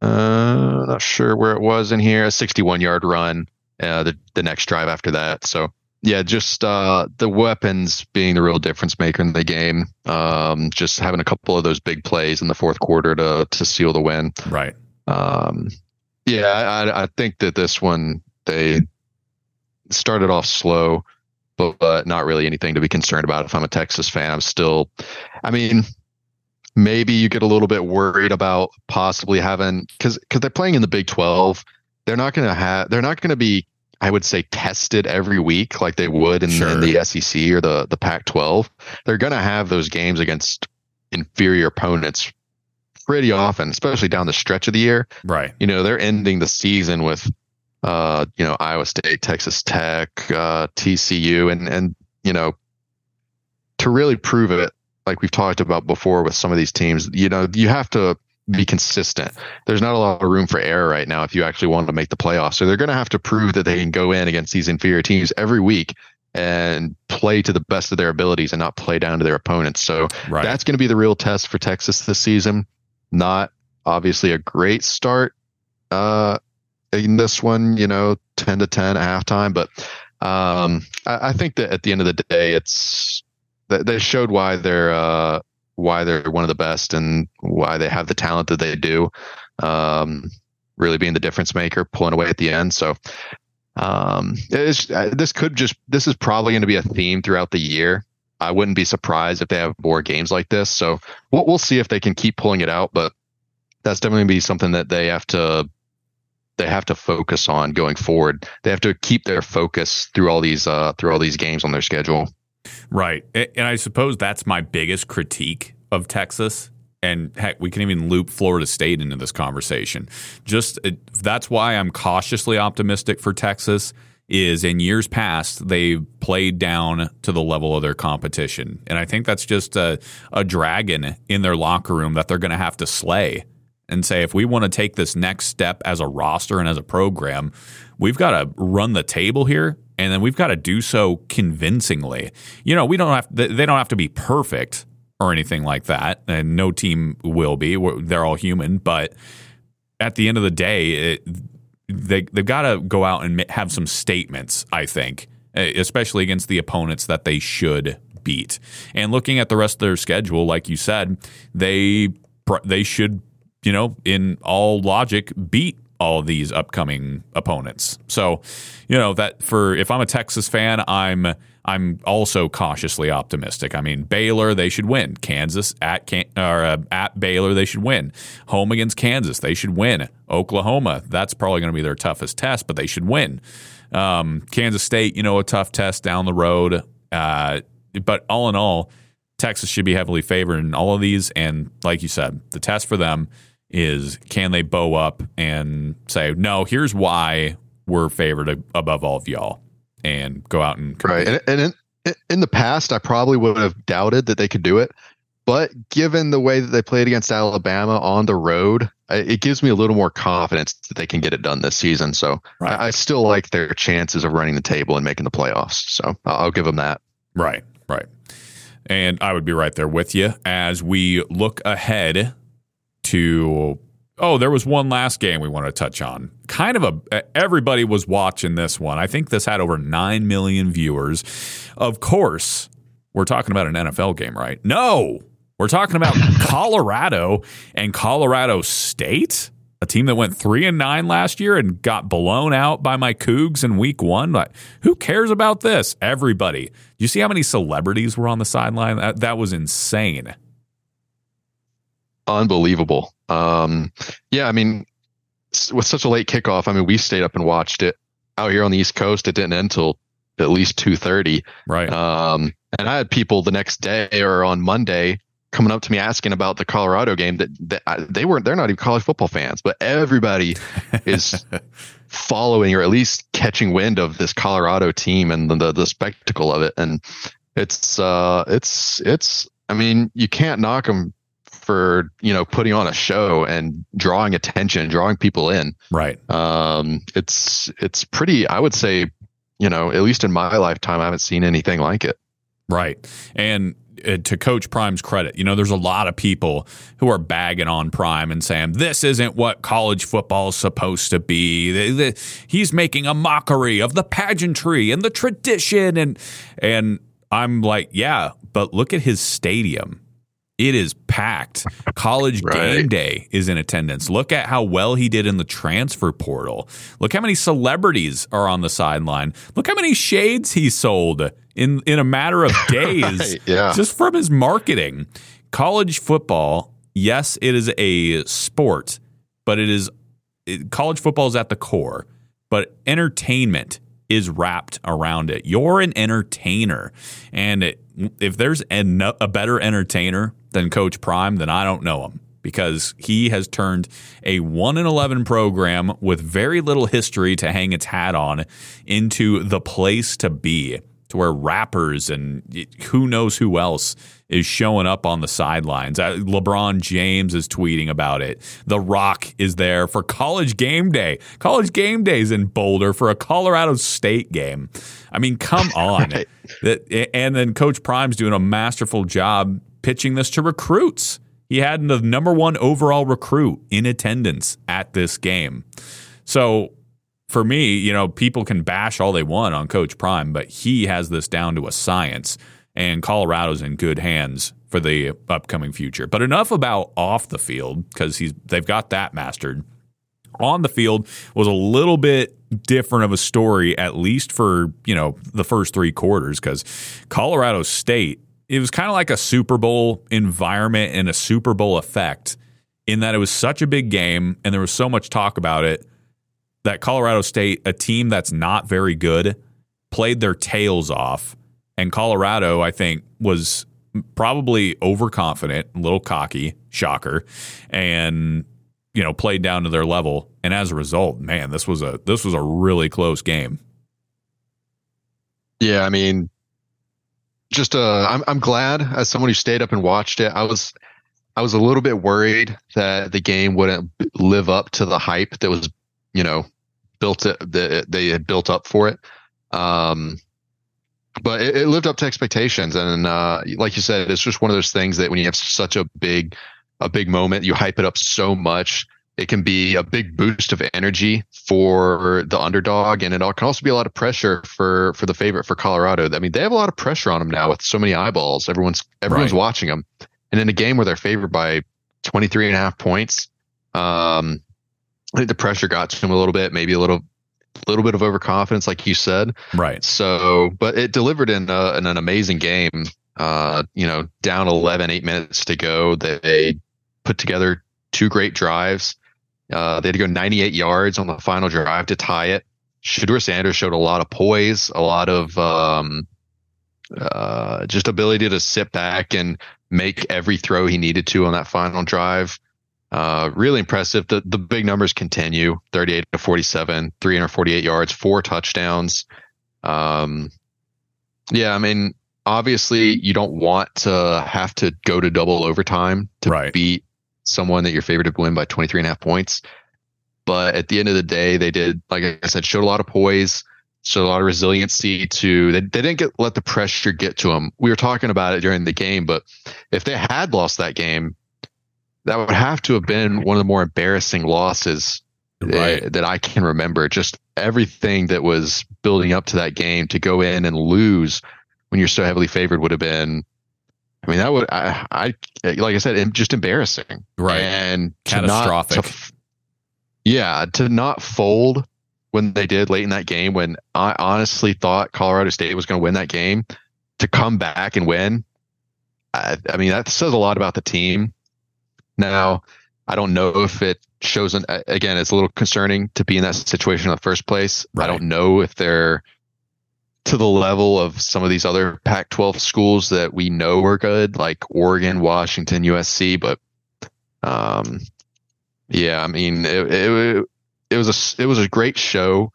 Uh, not sure where it was in here. A 61 yard run. Uh, the the next drive after that. So yeah, just uh, the weapons being the real difference maker in the game. Um, just having a couple of those big plays in the fourth quarter to to seal the win. Right. Um, yeah, I, I think that this one they started off slow, but, but not really anything to be concerned about. If I'm a Texas fan, I'm still. I mean, maybe you get a little bit worried about possibly having because because they're playing in the Big Twelve. They're not going to have. They're not going to be. I would say tested every week like they would in, sure. in the SEC or the the Pac-12. They're going to have those games against inferior opponents pretty often, especially down the stretch of the year. Right. You know, they're ending the season with, uh, you know, Iowa State, Texas Tech, uh, TCU, and and you know, to really prove it, like we've talked about before with some of these teams, you know, you have to be consistent. There's not a lot of room for error right now if you actually want to make the playoffs. So they're going to have to prove that they can go in against these inferior teams every week and play to the best of their abilities and not play down to their opponents. So right. that's going to be the real test for Texas this season. Not obviously a great start uh, in this one, you know, 10 to 10 at halftime, but um, I, I think that at the end of the day, it's they showed why they're uh, why they're one of the best and why they have the talent that they do. Um, really being the difference maker, pulling away at the end. So um, uh, this could just this is probably going to be a theme throughout the year. I wouldn't be surprised if they have more games like this. So we'll, we'll see if they can keep pulling it out, but that's definitely be something that they have to they have to focus on going forward. They have to keep their focus through all these uh, through all these games on their schedule. Right. And I suppose that's my biggest critique of Texas. And heck, we can even loop Florida State into this conversation. Just uh, that's why I'm cautiously optimistic for Texas. Is in years past they've played down to the level of their competition, and I think that's just a, a dragon in their locker room that they're going to have to slay and say if we want to take this next step as a roster and as a program, we've got to run the table here and then we've got to do so convincingly. You know, we don't have they don't have to be perfect or anything like that, and no team will be. They're all human, but at the end of the day, it, they they've got to go out and have some statements. I think, especially against the opponents that they should beat. And looking at the rest of their schedule, like you said, they they should, you know, in all logic, beat all these upcoming opponents. So, you know, that for if I'm a Texas fan, I'm I'm also cautiously optimistic. I mean, Baylor they should win. Kansas at Can- or uh, at Baylor they should win. Home against Kansas they should win. Oklahoma that's probably going to be their toughest test, but they should win. Um, Kansas State, you know, a tough test down the road. Uh, but all in all, Texas should be heavily favored in all of these. And like you said, the test for them is can they bow up and say, no, here's why we're favored above all of y'all and go out and compete. right. And, and in, in the past, I probably would have doubted that they could do it. But given the way that they played against Alabama on the road, it gives me a little more confidence that they can get it done this season. So right. I, I, still like their chances of running the table and making the playoffs. So I'll give them that. Right, right. And I would be right there with you as we look ahead to oh, there was one last game we want to touch on. Kind of a everybody was watching this one. I think this had over 9 million viewers. Of course, we're talking about an NFL game, right? No. We're talking about <laughs> Colorado and Colorado State, a team that went 3 and 9 last year and got blown out by my Cougs in week 1. Like, who cares about this? Everybody. You see how many celebrities were on the sideline? That, that was insane unbelievable. Um, yeah, I mean, with such a late kickoff, I mean, we stayed up and watched it out here on the East Coast. It didn't end until at least two thirty. Right. Um, and I had people the next day or on Monday coming up to me asking about the Colorado game that, that they weren't they're not even college football fans, but everybody is <laughs> following or at least catching wind of this Colorado team and the, the, the spectacle of it. And it's uh it's it's I mean you can't knock them for you know putting on a show and drawing attention, drawing people in. Right. Um, it's it's pretty. I would say, you know, at least in my lifetime, I haven't seen anything like it. Right. And uh, to Coach Prime's credit, you know, there's a lot of people who are bagging on Prime and saying this isn't what college football is supposed to be. He's making a mockery of the pageantry and the tradition, and and I'm like, yeah, but look at his stadium. It is packed. College <laughs> right. game day is in attendance. Look at how well he did in the transfer portal. Look how many celebrities are on the sideline. Look how many shades he sold in in a matter of <laughs> days right. yeah. just from his marketing. College football, yes, it is a sport, but it is it, college football is at the core, but entertainment is wrapped around it. You're an entertainer. And it, if there's a, a better entertainer than Coach Prime, then I don't know him because he has turned a 1 in 11 program with very little history to hang its hat on into the place to be to where rappers and who knows who else is showing up on the sidelines. LeBron James is tweeting about it. The Rock is there for college game day. College game day is in Boulder for a Colorado State game. I mean, come <laughs> on. And then Coach Prime's doing a masterful job pitching this to recruits. He had the number one overall recruit in attendance at this game. So for me, you know, people can bash all they want on Coach Prime, but he has this down to a science, and Colorado's in good hands for the upcoming future. But enough about off the field because he's they've got that mastered. On the field was a little bit different of a story, at least for you know the first three quarters, because Colorado State it was kind of like a Super Bowl environment and a Super Bowl effect in that it was such a big game and there was so much talk about it that Colorado State, a team that's not very good, played their tails off. And Colorado, I think, was probably overconfident, a little cocky, shocker, and you know, played down to their level. And as a result, man, this was a this was a really close game. Yeah, I mean, just uh, I'm I'm glad as someone who stayed up and watched it. I was I was a little bit worried that the game wouldn't live up to the hype that was, you know, built it, that they had built up for it. Um, but it, it lived up to expectations, and uh, like you said, it's just one of those things that when you have such a big, a big moment, you hype it up so much it can be a big boost of energy for the underdog, and it can also be a lot of pressure for for the favorite for Colorado. I mean, they have a lot of pressure on them now with so many eyeballs. Everyone's everyone's right. watching them, and in a game where they're favored by 23 and a half points, um, I think the pressure got to them a little bit, maybe a little little bit of overconfidence, like you said. Right. So, but it delivered in, a, in an amazing game. Uh, you know, down 11, eight minutes to go. They put together two great drives. Uh, they had to go 98 yards on the final drive to tie it. Shedeur Sanders showed a lot of poise, a lot of um, uh, just ability to sit back and make every throw he needed to on that final drive. Uh, really impressive. The the big numbers continue: 38 to 47, 348 yards, four touchdowns. Um, yeah, I mean, obviously, you don't want to have to go to double overtime to right. beat someone that you're favored to win by 23 and a half points. But at the end of the day, they did, like I said, showed a lot of poise, showed a lot of resiliency to, they, they didn't get, let the pressure get to them. We were talking about it during the game, but if they had lost that game, that would have to have been one of the more embarrassing losses eh, right. that, that I can remember. Just everything that was building up to that game to go in and lose when you're so heavily favored would have been I mean, that would I, I like I said, just embarrassing, right? And catastrophic. To not, to, yeah, to not fold when they did late in that game, when I honestly thought Colorado State was going to win that game, to come back and win. I, I mean, that says a lot about the team. Now, I don't know if it shows an again. It's a little concerning to be in that situation in the first place. Right. I don't know if they're to the level of some of these other Pac 12 schools that we know are good, like Oregon, Washington, USC. But, um, yeah, I mean, it, it, it was a, it was a great show,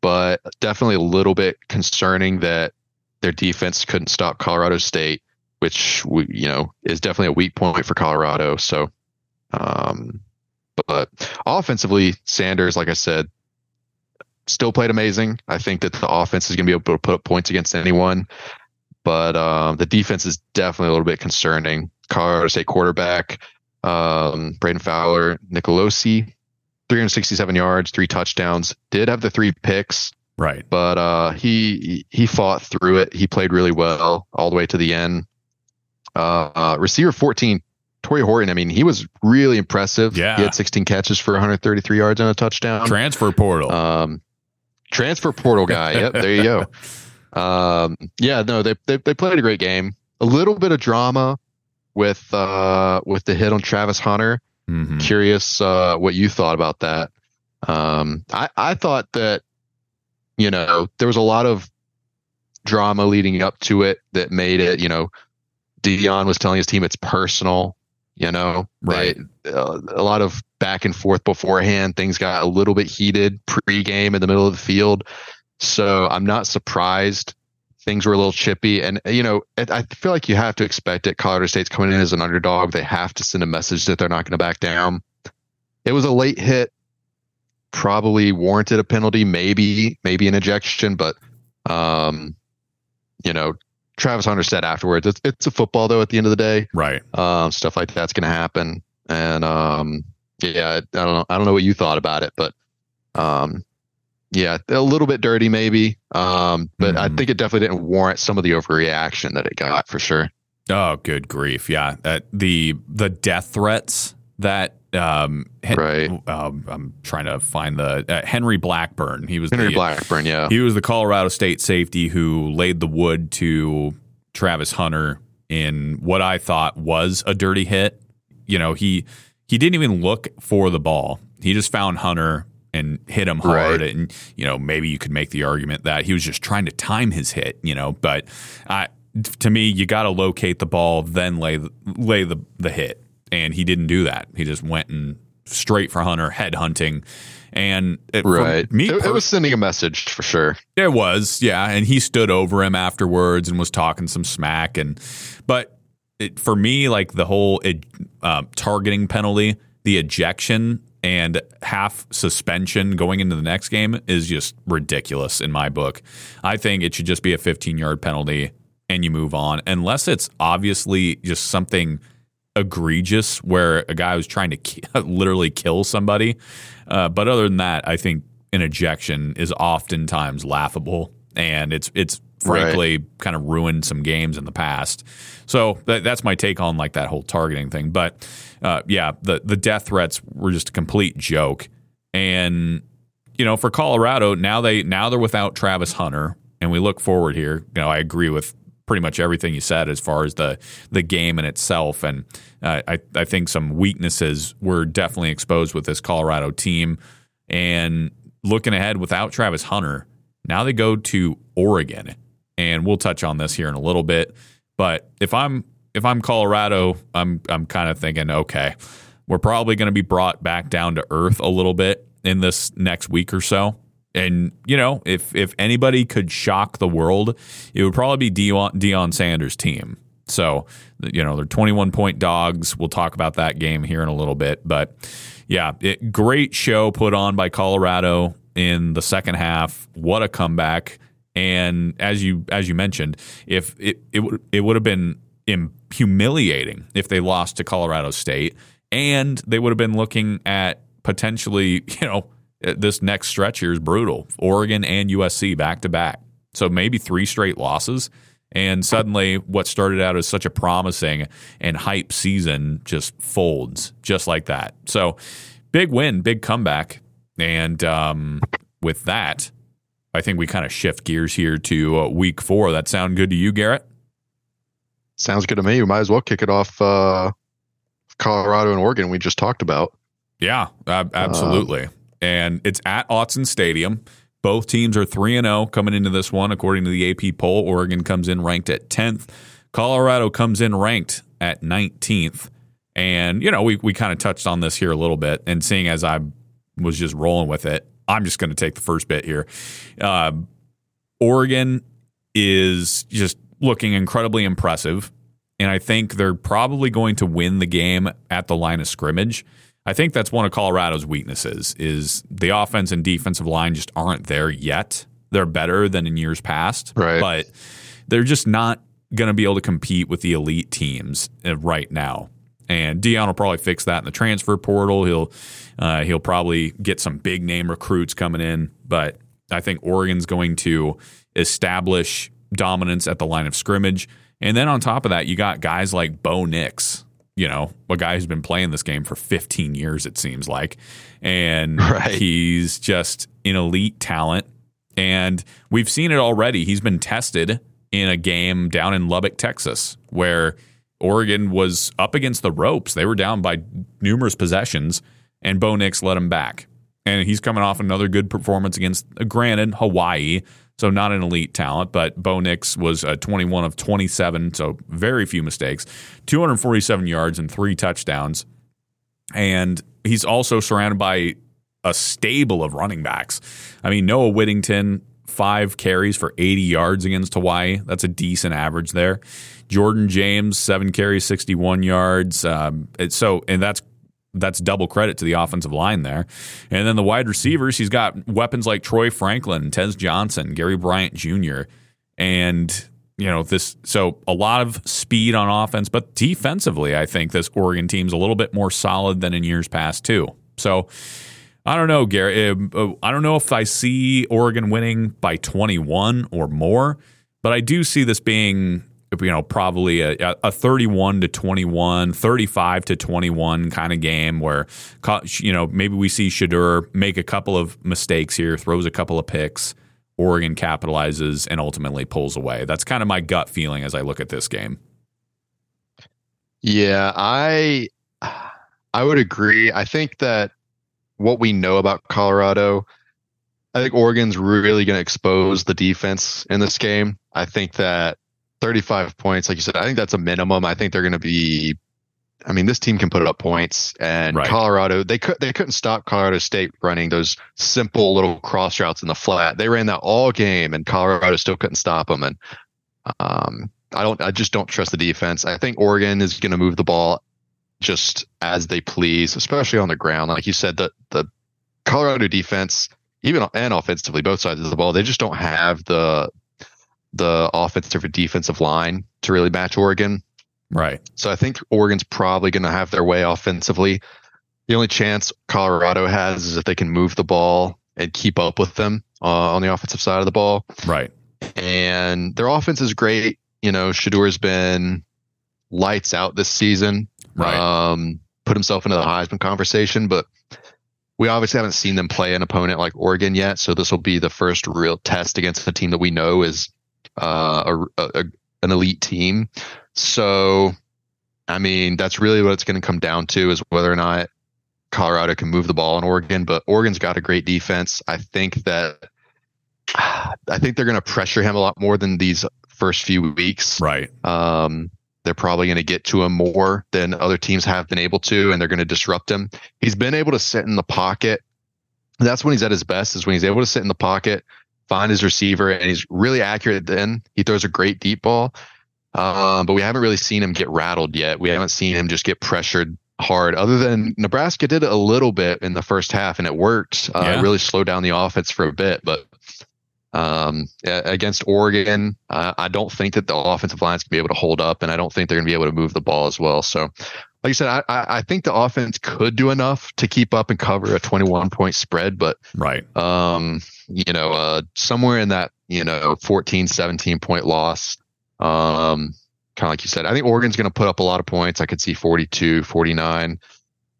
but definitely a little bit concerning that their defense couldn't stop Colorado State, which we, you know, is definitely a weak point for Colorado. So, um, but offensively, Sanders, like I said, still played amazing. I think that the offense is going to be able to put up points against anyone, but um, the defense is definitely a little bit concerning. Colorado State quarterback um, Brayden Fowler, Nicolosi, 367 yards, three touchdowns. Did have the three picks, right? But uh, he he fought through it. He played really well all the way to the end. Uh, uh, receiver 14, Tory Horton, I mean, he was really impressive. Yeah. He had 16 catches for 133 yards and a touchdown. Transfer portal. Um, transfer portal guy. <laughs> yep, there you go. Um, yeah, no, they, they they played a great game. A little bit of drama with uh with the hit on Travis Hunter. Mm-hmm. Curious uh, what you thought about that. Um, I I thought that you know there was a lot of drama leading up to it that made it. You know, Deion was telling his team it's personal. You know, right? They, uh, a lot of back and forth beforehand. Things got a little bit heated pre-game in the middle of the field. So I'm not surprised things were a little chippy. And, you know, I feel like you have to expect it. Colorado State's coming in as an underdog. They have to send a message that they're not going to back down. It was a late hit, probably warranted a penalty, maybe, maybe an ejection, but, um, you know, Travis Hunter said afterwards, it's, it's a football though. At the end of the day, right? Um, stuff like that's going to happen, and um, yeah, I don't know. I don't know what you thought about it, but um, yeah, a little bit dirty maybe. Um, but mm I mm-hmm. think it definitely didn't warrant some of the overreaction that it got for sure. Oh, good grief! Yeah, uh, the the death threats that um, Hen- right. Um, I'm trying to find the uh, Henry Blackburn. He was Henry the, Blackburn. Yeah, he was the Colorado State safety who laid the wood to Travis Hunter in what I thought was a dirty hit. You know, he he didn't even look for the ball. He just found Hunter and hit him hard. Right. And you know, maybe you could make the argument that he was just trying to time his hit. You know, but I, to me, you got to locate the ball, then lay lay the the hit and he didn't do that. He just went and straight for Hunter, head hunting. And it, right, me, it, it, was sending a message for sure. It was, yeah. And he stood over him afterwards and was talking some smack. And but it, for me, like the whole uh, targeting penalty, the ejection and half suspension going into the next game is just ridiculous in my book. I think it should just be a 15 yard penalty and you move on, unless it's obviously just something egregious where a guy was trying to ki- <laughs> literally kill somebody. Uh, but other than that, I think an ejection is oftentimes laughable, and it's it's frankly right. kind of ruined some games in the past. So that, that's my take on like that whole targeting thing. But uh, yeah, the the death threats were just a complete joke. And you know, for Colorado now they now they're without Travis Hunter, and we look forward here. You know, I agree with pretty much everything you said as far as the the game in itself, and uh, I I think some weaknesses were definitely exposed with this Colorado team. And looking ahead, without Travis Hunter, now they go to Oregon and we'll touch on this here in a little bit. But if I'm if I'm Colorado, I'm I'm kind of thinking, okay, we're probably going to be brought back down to earth a little bit in this next week or so. And you know, if if anybody could shock the world, it would probably be Deion, Deion Sanders' team. So, you know, they're 21 point dogs. We'll talk about that game here in a little bit. But yeah, it, great show put on by Colorado in the second half. What a comeback! And as you as you mentioned, if it it it would have been humiliating if they lost to Colorado State, and they would have been looking at potentially, <laughs> you know, this next stretch here is brutal. Oregon and USC back to back, so maybe three straight losses. And suddenly, what started out as such a promising and hype season just folds just like that. So, big win, big comeback. And um, with that, I think we kind of shift gears here to uh, week four. That sound good to you, Garrett? Sounds good to me. We might as well kick it off. Uh, Colorado and Oregon, we just talked about. Yeah, absolutely. Uh, and it's at Autzen Stadium. Both teams are 3 and 0 coming into this one according to the AP poll. Oregon comes in ranked at 10th. Colorado comes in ranked at 19th. And you know, we we kind of touched on this here a little bit and seeing as I was just rolling with it, I'm just going to take the first bit here. Uh, Oregon is just looking incredibly impressive, and I think they're probably going to win the game at the line of scrimmage. I think that's one of Colorado's weaknesses is the offense and defensive line just aren't there yet. They're better than in years past, right. but they're just not going to be able to compete with the elite teams uh, right now. And Deion will probably fix that in the transfer portal. He'll uh, he'll probably get some big name recruits coming in, but I think Oregon's going to establish dominance at the line of scrimmage. And then on top of that, you got guys like Bo Nix, you know, a guy who's been playing this game for 15 years, it seems like. And <laughs> right. he's just an elite talent. And we've seen it already. He's been tested in a game down in Lubbock, Texas, where Oregon was up against the ropes. They were down by numerous possessions, and Bo Nix let him back. And he's coming off another good performance against, uh, granted, Hawaii, so not an elite talent, but Bo Nix was a 21 of 27, so very few mistakes, 247 yards and three touchdowns. And he's also surrounded by a stable of running backs. I mean, Noah Whittington, five carries for 80 yards against Hawaii. That's a decent average there. Jordan James, seven carries, 61 yards. Um, so, and that's that's double credit to the offensive line there. And then the wide receivers, he's got weapons like Troy Franklin, Tez Johnson, Gary Bryant Jr. And, you know, this, so a lot of speed on offense, but defensively, I think this Oregon team's a little bit more solid than in years past, too. So, I don't know, Gary. Uh, I don't know if I see Oregon winning by 21 or more, but I do see this being you know probably a, a 31 to 21 35 to 21 kind of game where you know maybe we see Shedeur make a couple of mistakes here throws a couple of picks Oregon capitalizes and ultimately pulls away. That's kind of my gut feeling as I look at this game. Yeah I I would agree. I think that what we know about Colorado I think Oregon's really going to expose the defense in this game. I think that 35 points, like you said, I think that's a minimum. I think they're going to be. I mean, this team can put up points, and right. Colorado they could they couldn't stop Colorado State running those simple little cross routes in the flat. They ran that all game, and Colorado still couldn't stop them. And um, I don't. I just don't trust the defense. I think Oregon is going to move the ball just as they please, especially on the ground. Like you said, the the Colorado defense, even and offensively, both sides of the ball, they just don't have the the offensive or defensive line to really match Oregon. Right. So I think Oregon's probably going to have their way offensively. The only chance Colorado has is if they can move the ball and keep up with them uh, on the offensive side of the ball. Right. And their offense is great. You know, Shedeur's been lights out this season. Right. Um, put himself into the Heisman conversation, but we obviously haven't seen them play an opponent like Oregon yet. So this will be the first real test against a team that we know is uh, a, a, an elite team. So, I mean, that's really what it's going to come down to is whether or not Colorado can move the ball in Oregon. But Oregon's got a great defense. I think that I think they're going to pressure him a lot more than these first few weeks. Right. Um, they're probably going to get to him more than other teams have been able to, and they're going to disrupt him. He's been able to sit in the pocket. That's when he's at his best, is when he's able to sit in the pocket, find his receiver, and he's really accurate then. He throws a great deep ball. Um, but we haven't really seen him get rattled yet. We haven't seen him just get pressured hard, other than Nebraska did it a little bit in the first half, and it worked. Uh, Yeah. It really slowed down the offense for a bit, but um, against Oregon, uh, I don't think that the offensive line's gonna be able to hold up, and I don't think they're gonna be able to move the ball as well. So, like you said, I, I I think the offense could do enough to keep up and cover a 21 point spread, but Right. um, you know, uh, somewhere in that, you know, 14, 17 point loss. Um, kind of like you said, I think Oregon's going to put up a lot of points. I could see 42, 49.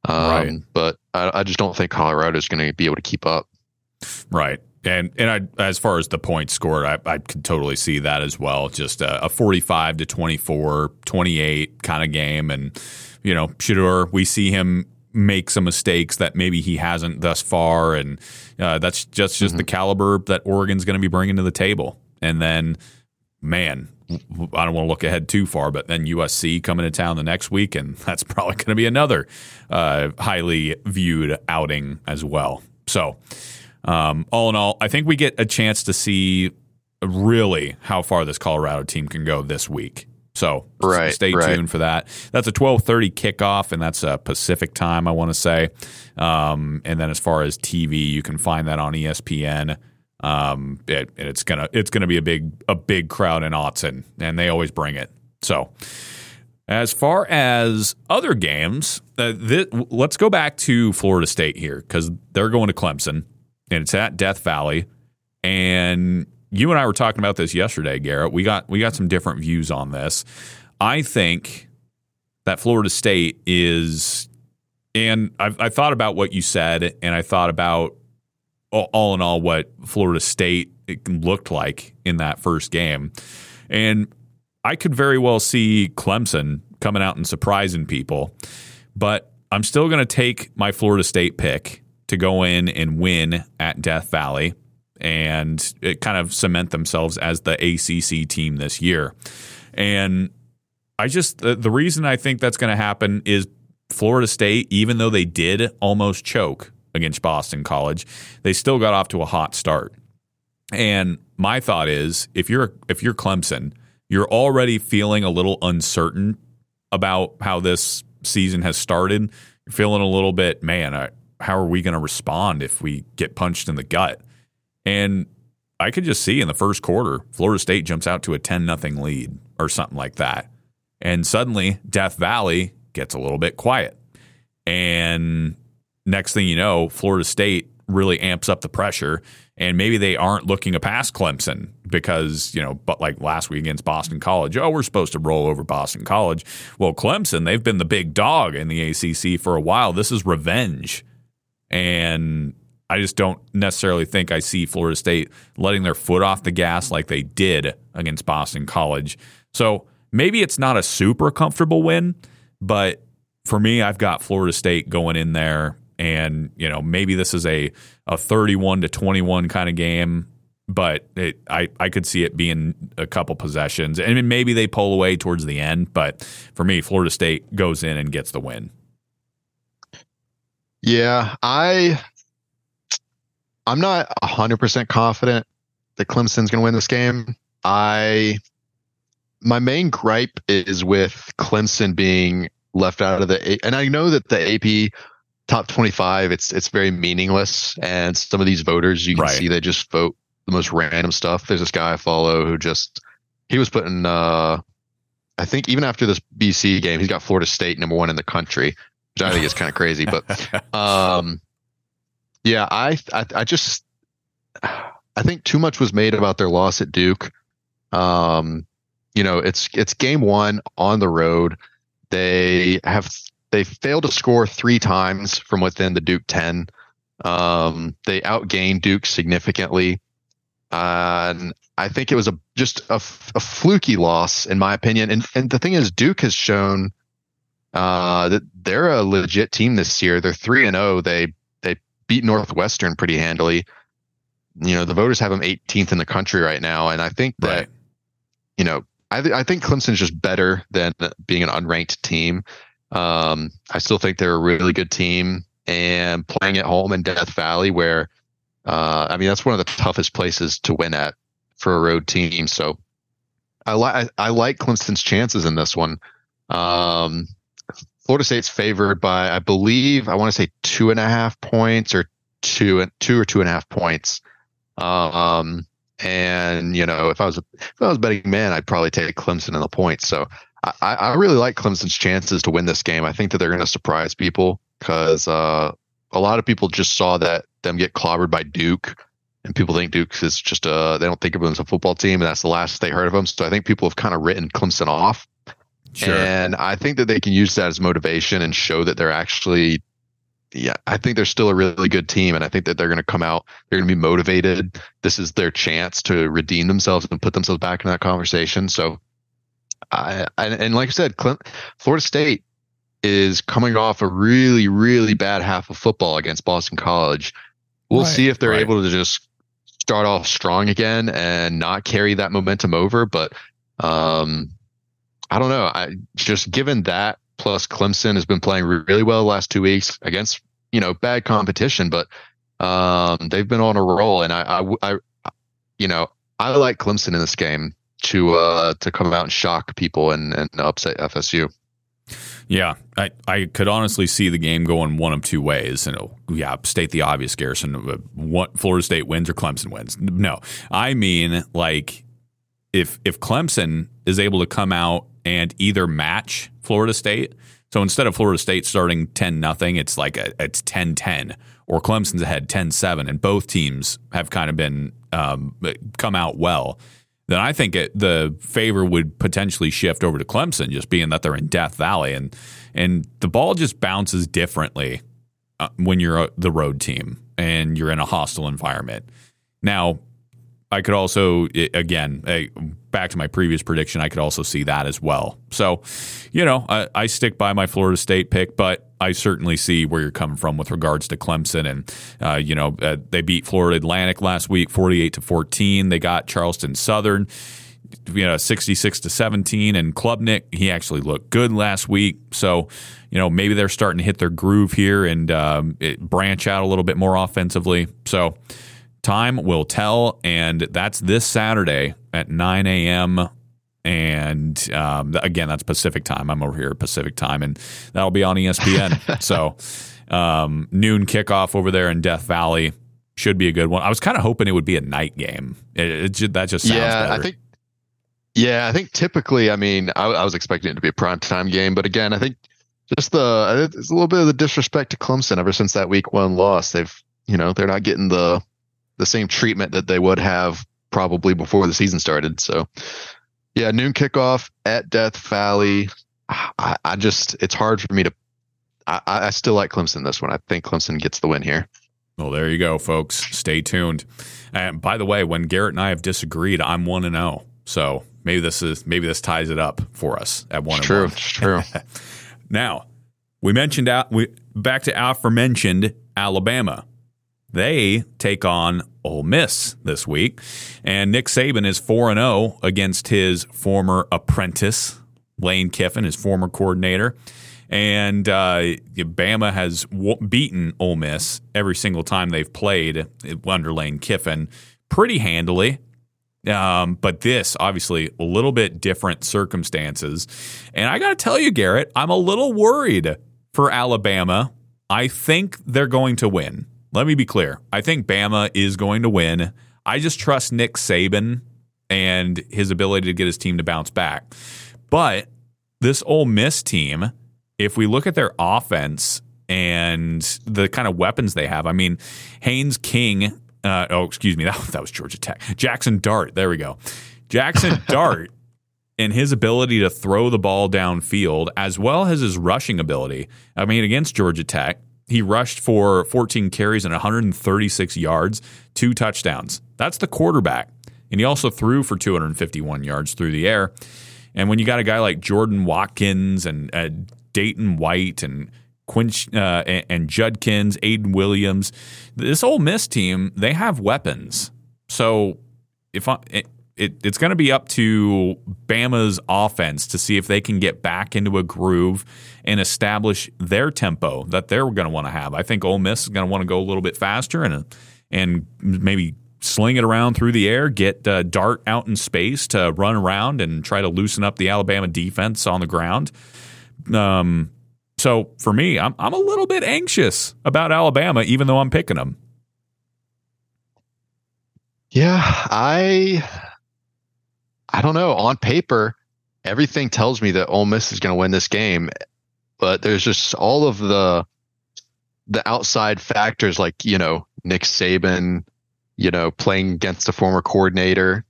Um, Right. but I, I just don't think Colorado is going to be able to keep up. Right. And and I, as far as the points scored, I, I could totally see that as well. Just a, a 45 to 24, 28 kind of game. And, you know, Shedeur, we see him make some mistakes that maybe he hasn't thus far. And uh, that's just, just the caliber that Oregon's going to be bringing to the table. And then, man, I don't want to look ahead too far, but then USC coming to town the next week, and <laughs> that's probably going to be another uh, highly viewed outing as well. So, um, all in all, I think we get a chance to see really how far this Colorado team can go this week. So Right, stay right. tuned for that. That's a twelve thirty kickoff, and that's a Pacific time. I want to say. Um, and then as far as TV, you can find that on ESPN. Um, it, and it's gonna it's gonna be a big a big crowd in Autzen, and they always bring it. So. As far as other games, uh, thi- let's go back to Florida State here because they're going to Clemson and it's at Death Valley. And you and I were talking about this yesterday, Garrett. We got we got some different views on this. I think that Florida State is, and I've, I thought about what you said, and I thought about all, all in all what Florida State looked like in that first game, and I could very well see Clemson coming out and surprising people, but I'm still going to take my Florida State pick to go in and win at Death Valley and it kind of cement themselves as the ACC team this year. And I just the, the reason I think that's going to happen is Florida State, even though they did almost choke against Boston College, they still got off to a hot start. And my thought is, if you're if you're Clemson, you're already feeling a little uncertain about how this season has started. You're feeling a little bit, man. I, how are we going to respond if we get punched in the gut? And I could just see in the first quarter, Florida State jumps out to a 10 nothing lead or something like that. And suddenly Death Valley gets a little bit quiet. And next thing you know, Florida State really amps up the pressure and maybe they aren't looking to pass Clemson because, you know, but like last week against Boston College, oh, we're supposed to roll over Boston College. Well, Clemson, they've been the big dog in the ACC for a while. This is revenge. And I just don't necessarily think I see Florida State letting their foot off the gas like they did against Boston College. So maybe it's not a super comfortable win, but for me, I've got Florida State going in there, and you know maybe this is a a thirty one to twenty one kind of game, but it, I I could see it being a couple possessions, and maybe they pull away towards the end. But for me, Florida State goes in and gets the win. Yeah, I I'm not 100% confident that Clemson's going to win this game. I my main gripe is with Clemson being left out of the and I know that the AP top 25 it's it's very meaningless and some of these voters you can right. see they just vote the most random stuff. There's this guy I follow who just he was putting uh I think even after this BC game he's got Florida State number 1 in the country, which I think is kind of crazy, but <laughs> um yeah, I, I I just I think too much was made about their loss at Duke. Um, you know, it's it's game one on the road. They have they failed to score three times from within the Duke ten. Um, they outgained Duke significantly, uh, and I think it was a just a, a fluky loss in my opinion. And and the thing is, Duke has shown uh, that they're a legit team this year. They're three and zero. Oh. They they beat Northwestern pretty handily you know the voters have them 18th in the country right now, and I think that right. you know I th- I think Clemson's just better than being an unranked team. Um, I still think they're a really good team, and playing at home in Death Valley, where uh, I mean that's one of the toughest places to win at for a road team. So I like I like Clemson's chances in this one. Um, Florida State's favored by I believe I want to say two and a half points or two and two or two and a half points. Um, and you know, if I was if I was betting man, I'd probably take Clemson in the points. So I, I really like Clemson's chances to win this game. I think that they're going to surprise people because uh, a lot of people just saw that them get clobbered by Duke, and people think Duke is just a they don't think of them as a football team, and that's the last they heard of them. So I think people have kind of written Clemson off. Sure. And I think that they can use that as motivation and show that they're actually yeah, I think they're still a really good team, and I think that they're going to come out. They're going to be motivated. This is their chance to redeem themselves and put themselves back in that conversation. So, I, I and like I said, Clint, Florida State is coming off a really, really bad half of football against Boston College. We'll right, see if they're right. able to just start off strong again and not carry that momentum over. But um, I don't know. I just given that Plus, Clemson has been playing really well the last two weeks against you know bad competition, but um, they've been on a roll. And I, I, I, you know, I like Clemson in this game to uh, to come out and shock people and, and upset FSU. Yeah, I, I could honestly see the game going one of two ways. And yeah, state the obvious, Garrison. What Florida State wins or Clemson wins? No, I mean like if if Clemson is able to come out and either match Florida State. So instead of Florida State starting 10 nothing, it's like a, it's 10-10 or Clemson's ahead 10-7 and both teams have kind of been um, come out well. Then I think it, the favor would potentially shift over to Clemson just being that they're in Death Valley and and the ball just bounces differently uh, when you're the road team and you're in a hostile environment. Now, I could also, again, back to my previous prediction, I could also see that as well. So, you know, I, I, stick by my Florida State pick, but I certainly see where you're coming from with regards to Clemson. And, uh, you know, uh, they beat Florida Atlantic last week, 48 to 14. They got Charleston Southern. You know, 66 to 17, and Klubnik, he actually looked good last week. So, you know, maybe they're starting to hit their groove here and um, branch out a little bit more offensively. So, Time will tell, and that's this Saturday at 9 a.m. And um, again, that's Pacific time. I'm over here Pacific time, and that'll be on ESPN. <laughs> so um, noon kickoff over there in Death Valley should be a good one. I was kind of hoping it would be a night game. It, it, that just sounds yeah, better. I think. Yeah, I think typically, I mean, I, I was expecting it to be a prime time game, but again, I think just the it's a little bit of the disrespect to Clemson ever since that week one loss. They've you know they're not getting the the same treatment that they would have probably before the season started. So, yeah, noon kickoff at Death Valley. I, I just it's hard for me to. I, I still like Clemson this one. I think Clemson gets the win here. Well, there you go, folks. Stay tuned. And by the way, when Garrett and I have disagreed, I'm one and zero. Oh. So maybe this is maybe this ties it up for us at one. It's true. One. It's <laughs> true. now we mentioned out. We back to aforementioned Alabama. They take on Ole Miss this week, and Nick Saban is four and zero oh against his former apprentice Lane Kiffin, his former coordinator. And uh, Bama has w- beaten Ole Miss every single time they've played under Lane Kiffin pretty handily. Um, but this, obviously, a little bit different circumstances. And I got to tell you, Garrett, I'm a little worried for Alabama. I think they're going to win. Let me be clear. I think Bama is going to win. I just trust Nick Saban and his ability to get his team to bounce back. But this Ole Miss team, if we look at their offense and the kind of weapons they have, I mean, Haynes King uh, oh, excuse me. <laughs> That, that was Georgia Tech. Jackson Dart. There we go. Jackson <laughs> Dart and his ability to throw the ball downfield, as well as his rushing ability. I mean, against Georgia Tech, he rushed for 14 carries and 136 yards, two touchdowns. That's the quarterback. And he also threw for 251 yards through the air. And when you got a guy like Jordan Watkins and uh, Dayton Wade and Quinch uh, and, Judkins, Aiden Williams. This Ole Miss team, they have weapons. So if I, it, it, it's going to be up to Bama's offense to see if they can get back into a groove and establish their tempo that they're going to want to have. I think Ole Miss is going to want to go a little bit faster and and maybe sling it around through the air, get uh, Dart out in space to run around and try to loosen up the Alabama defense on the ground. Um, so for me, I'm I'm a little bit anxious about Alabama, even though I'm picking them. Yeah, I I don't know. On paper, everything tells me that Ole Miss is going to win this game, but there's just all of the the outside factors, like you know Nick Saban, you know playing against a former coordinator,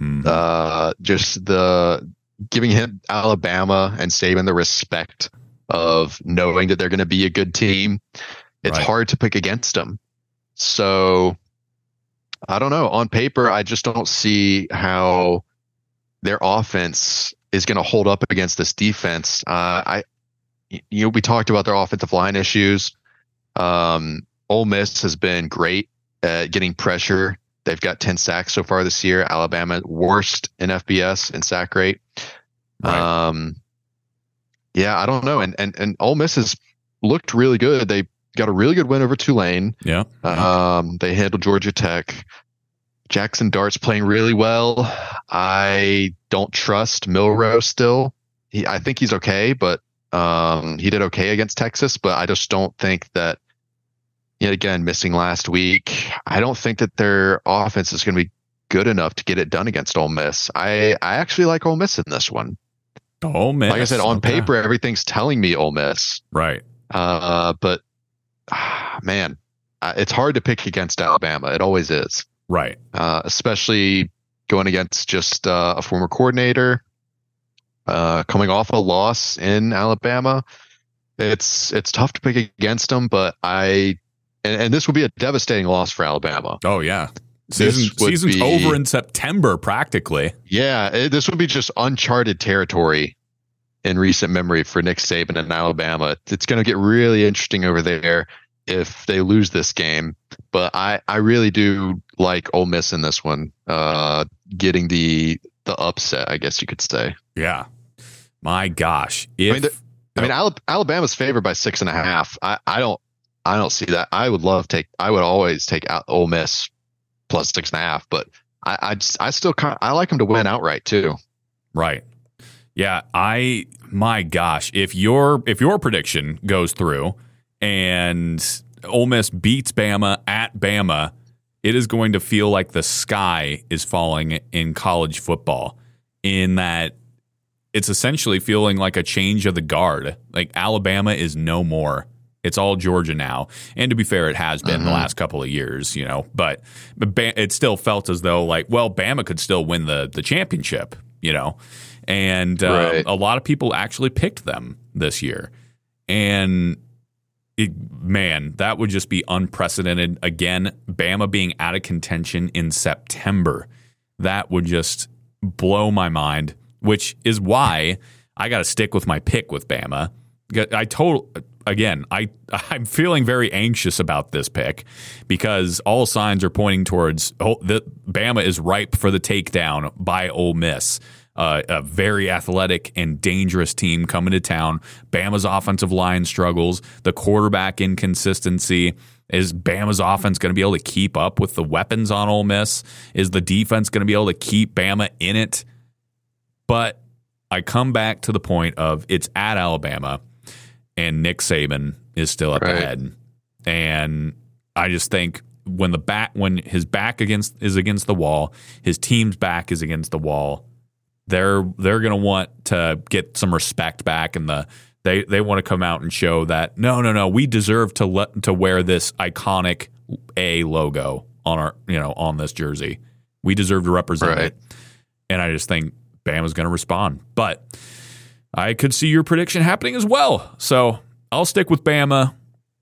mm-hmm. uh, just the giving him Alabama and Saban the respect of knowing that they're going to be a good team. It's right. hard to pick against them. So I don't know. On paper, I just don't see how their offense is going to hold up against this defense. Uh, I, you know, we talked about their offensive line issues. Um, Ole Miss has been great at getting pressure. They've got 10 sacks so far this year. Alabama worst in FBS in sack rate. Right. Um, yeah, I don't know. And and and Ole Miss has looked really good. They got a really good win over Tulane. Yeah. Um, they handled Georgia Tech. Jackson Dart's playing really well. I don't trust Milroe still. He, I think he's okay, but um, he did okay against Texas. But I just don't think that. Yet again, missing last week. I don't think that their offense is going to be good enough to get it done against Ole Miss. I I actually like Ole Miss in this one. Ole Miss. Like I said, on okay. paper, everything's telling me Ole Miss. Right. Uh, but ah, man, it's hard to pick against Alabama. It always is. Right. Uh, especially going against just uh, a former coordinator, uh, coming off a loss in Alabama. It's it's tough to pick against them, but I and, and this would be a devastating loss for Alabama. Oh yeah. Season, season's be, over in September, practically. Yeah, it, this would be just uncharted territory in recent memory for Nick Saban and Alabama. It's going to get really interesting over there if they lose this game. But I, I really do like Ole Miss in this one, uh, getting the the upset, I guess you could say. Yeah. My gosh. If, I mean, the, I mean Alabama's favored by six and a half. I, I don't I don't see that. I would love take. I would always take out Ole Miss plus six and a half. But I, I, just, I still kind of, I like him to win outright too. Right. Yeah. I, my gosh, if your, if your prediction goes through and Ole Miss beats Bama at Bama, it is going to feel like the sky is falling in college football in that it's essentially feeling like a change of the guard. Like Alabama is no more. It's all Georgia now. And to be fair, it has been uh-huh. the last couple of years, you know, but, but it still felt as though like, well, Bama could still win the, the championship, you know, and uh, right. a lot of people actually picked them this year. And man, that would just be unprecedented. Again, Bama being out of contention in September, that would just blow my mind, which is why I got to stick with my pick with Bama. I told again, I <laughs> I'm feeling very anxious about this pick because all signs are pointing towards oh, the Bama is ripe for the takedown by Ole Miss. Uh, a very athletic and dangerous team coming to town. Bama's offensive line struggles, the quarterback inconsistency. Is Bama's offense going to be able to keep up with the weapons on Ole Miss? Is the defense going to be able to keep Bama in it? But I come back to the point of it's at Alabama, and Nick Saban is still at right. the head, and I just think when the back when his back against is against the wall, his team's back is against the wall. They're they're going to want to get some respect back, and the they they want to come out and show that no no no we deserve to let to wear this iconic A logo on our you know on this jersey. We deserve to represent right. it, and I just think Bama's going to respond, but. I could see your prediction happening as well. So I'll stick with Bama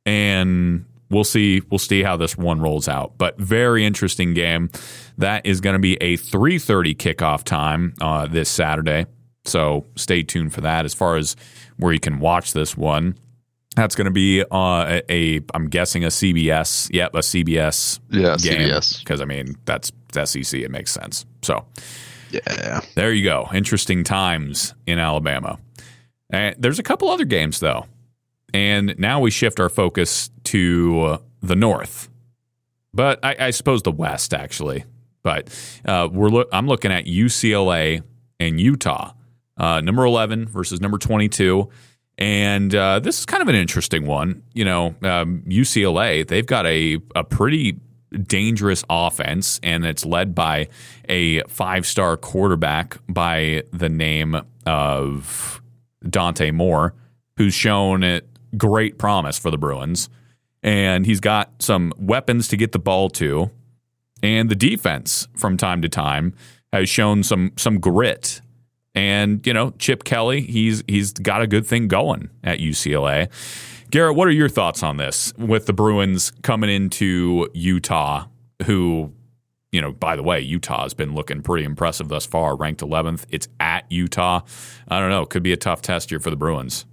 and we'll see we'll see how this one rolls out. But very interesting game. That is going to be a 3:30 kickoff time uh, this Saturday. So stay tuned for that. As far as where you can watch this one, that's going to be uh, a, a I'm guessing a CBS. Yep, a CBS. Yeah, game, CBS. Because I mean that's SEC. It makes sense. So yeah, there you go. Interesting times in Alabama. And there's a couple other games though and now we shift our focus to the north, but I, I suppose the west actually. But uh, we're lo- I'm looking at UCLA and Utah, uh, number 11 versus number 22. And uh, this is kind of an interesting one. You know, um, UCLA, they've got a, a pretty dangerous offense, and it's led by a five star quarterback by the name of Dante Moore, who's shown it great promise for the Bruins. And he's got some weapons to get the ball to. And the defense from time to time has shown some some grit. And, you know, Chip Kelly, he's he's got a good thing going at UCLA. Garrett, what are your thoughts on this with the Bruins coming into Utah, who, you know, by the way, Utah has been looking pretty impressive thus far, ranked 11th. It's at Utah. I don't know. Could be a tough test here for the Bruins.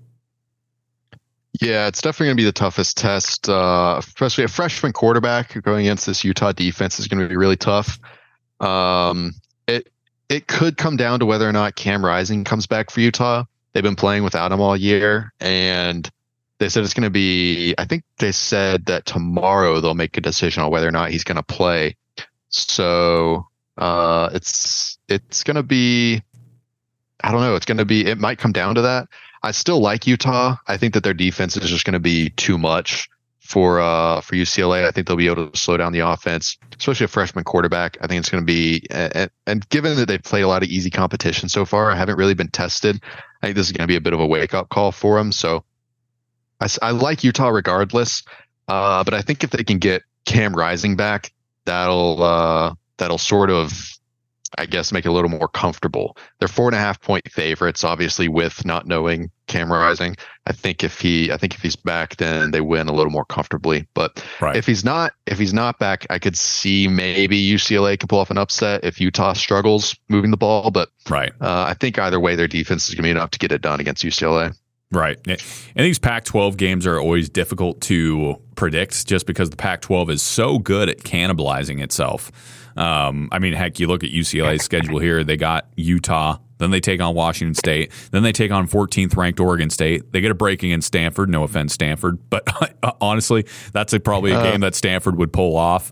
Yeah, it's definitely going to be the toughest test, uh, especially a freshman quarterback going against this Utah defense is going to be really tough. Um, it it could come down to whether or not Cam Rising comes back for Utah. They've been playing without him all year, and they said it's going to be. I think they said that tomorrow they'll make a decision on whether or not he's going to play. So uh, it's it's going to be. I don't know. It's going to be. It might come down to that. I still like Utah. I think that their defense is just going to be too much for uh, for UCLA. I think they'll be able to slow down the offense, especially a freshman quarterback. I think it's going to be and, and given that they've played a lot of easy competition so far, I haven't really been tested. I think this is going to be a bit of a wake up call for them. So I, I like Utah regardless, uh, but I think if they can get Cam Rising back, that'll uh, that'll sort of I guess, make it a little more comfortable. They're four and a half point favorites, obviously, with not knowing Cam Rising. I think if he, I think if he's back, then they win a little more comfortably. But right. if he's not, if he's not back, I could see maybe UCLA could pull off an upset if Utah struggles moving the ball. But right, uh, I think either way, their defense is going to be enough to get it done against UCLA. Right. And these Pac 12 games are always difficult to predict just because the Pac 12 is so good at cannibalizing itself. Um, I mean, heck, you look at UCLA's schedule here. They got Utah, then they take on Washington State, then they take on 14th ranked Oregon State. They get a break against Stanford. No offense, Stanford, but <laughs> honestly, that's a, probably a uh, game that Stanford would pull off.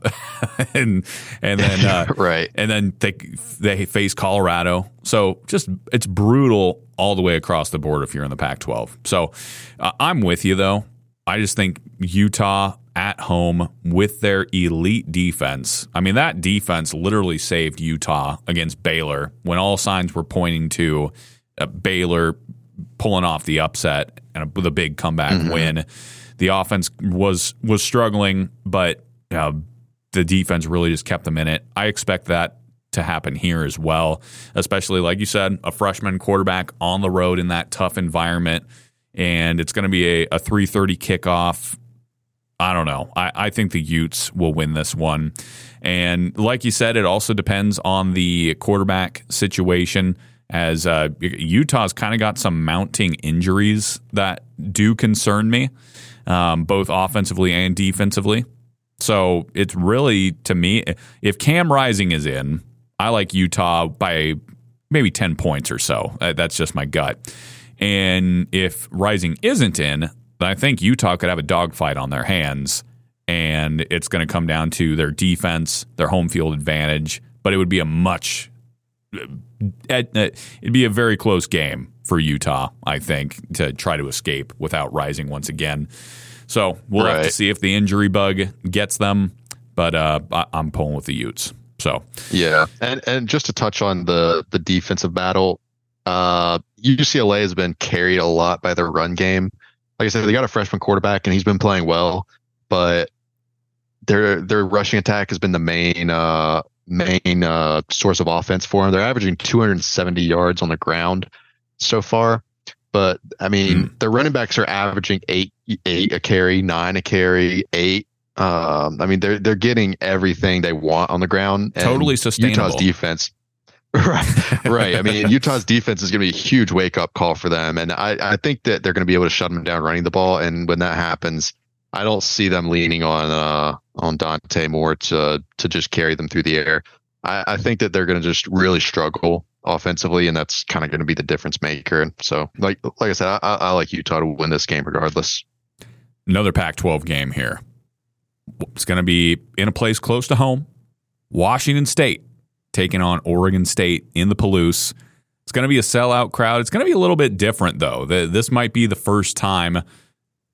<laughs> and and then uh, <laughs> right, and then they they face Colorado. So just it's brutal all the way across the board if you're in the Pac-12. So uh, I'm with you though. I just think Utah at home with their elite defense. I mean, that defense literally saved Utah against Baylor when all signs were pointing to uh, Baylor pulling off the upset and a, the big comeback mm-hmm. win. The offense was was struggling, but uh, the defense really just kept them in it. I expect that to happen here as well, especially like you said, a freshman quarterback on the road in that tough environment. And it's going to be a, a 3:30 kickoff I don't know. I, I think the Utes will win this one. And like you said, it also depends on the quarterback situation, as uh, Utah's kind of got some mounting injuries that do concern me, um, both offensively and defensively. So it's really, to me, if Cam Rising is in, I like Utah by maybe 10 points or so. That's just my gut. And if Rising isn't in, I think Utah could have a dogfight on their hands. and it's going to come down to their defense, their home field advantage. But it would be a much, uh, it'd be a very close game for Utah, I think, to try to escape without Rising once again. So we'll right. have to see if the injury bug gets them. But uh, I'm pulling with the Utes. So yeah, and and just to touch on the the defensive battle, uh, UCLA has been carried a lot by their run game. Like I said, they got a freshman quarterback and he's been playing well, but their their rushing attack has been the main uh, main uh, source of offense for them. They're averaging 270 yards on the ground so far, but I mean mm. their running backs are averaging eight eight a carry, nine a carry, eight. Um, I mean they're they're getting everything they want on the ground. Totally sustainable. Utah's defense right, <laughs> right. I mean, Utah's defense is going to be a huge wake up call for them, and I, I think that they're going to be able to shut them down running the ball. And when that happens, I don't see them leaning on uh, on Dante Moore to to just carry them through the air. I, I think that they're going to just really struggle offensively, and that's kind of going to be the difference maker. And so, like like I said, I, I like Utah to win this game regardless. Another Pac-12 game here. It's going to be in a place close to home, Washington State taking on Oregon State in the Palouse. It's going to be a sellout crowd. It's going to be a little bit different, though. This might be the first time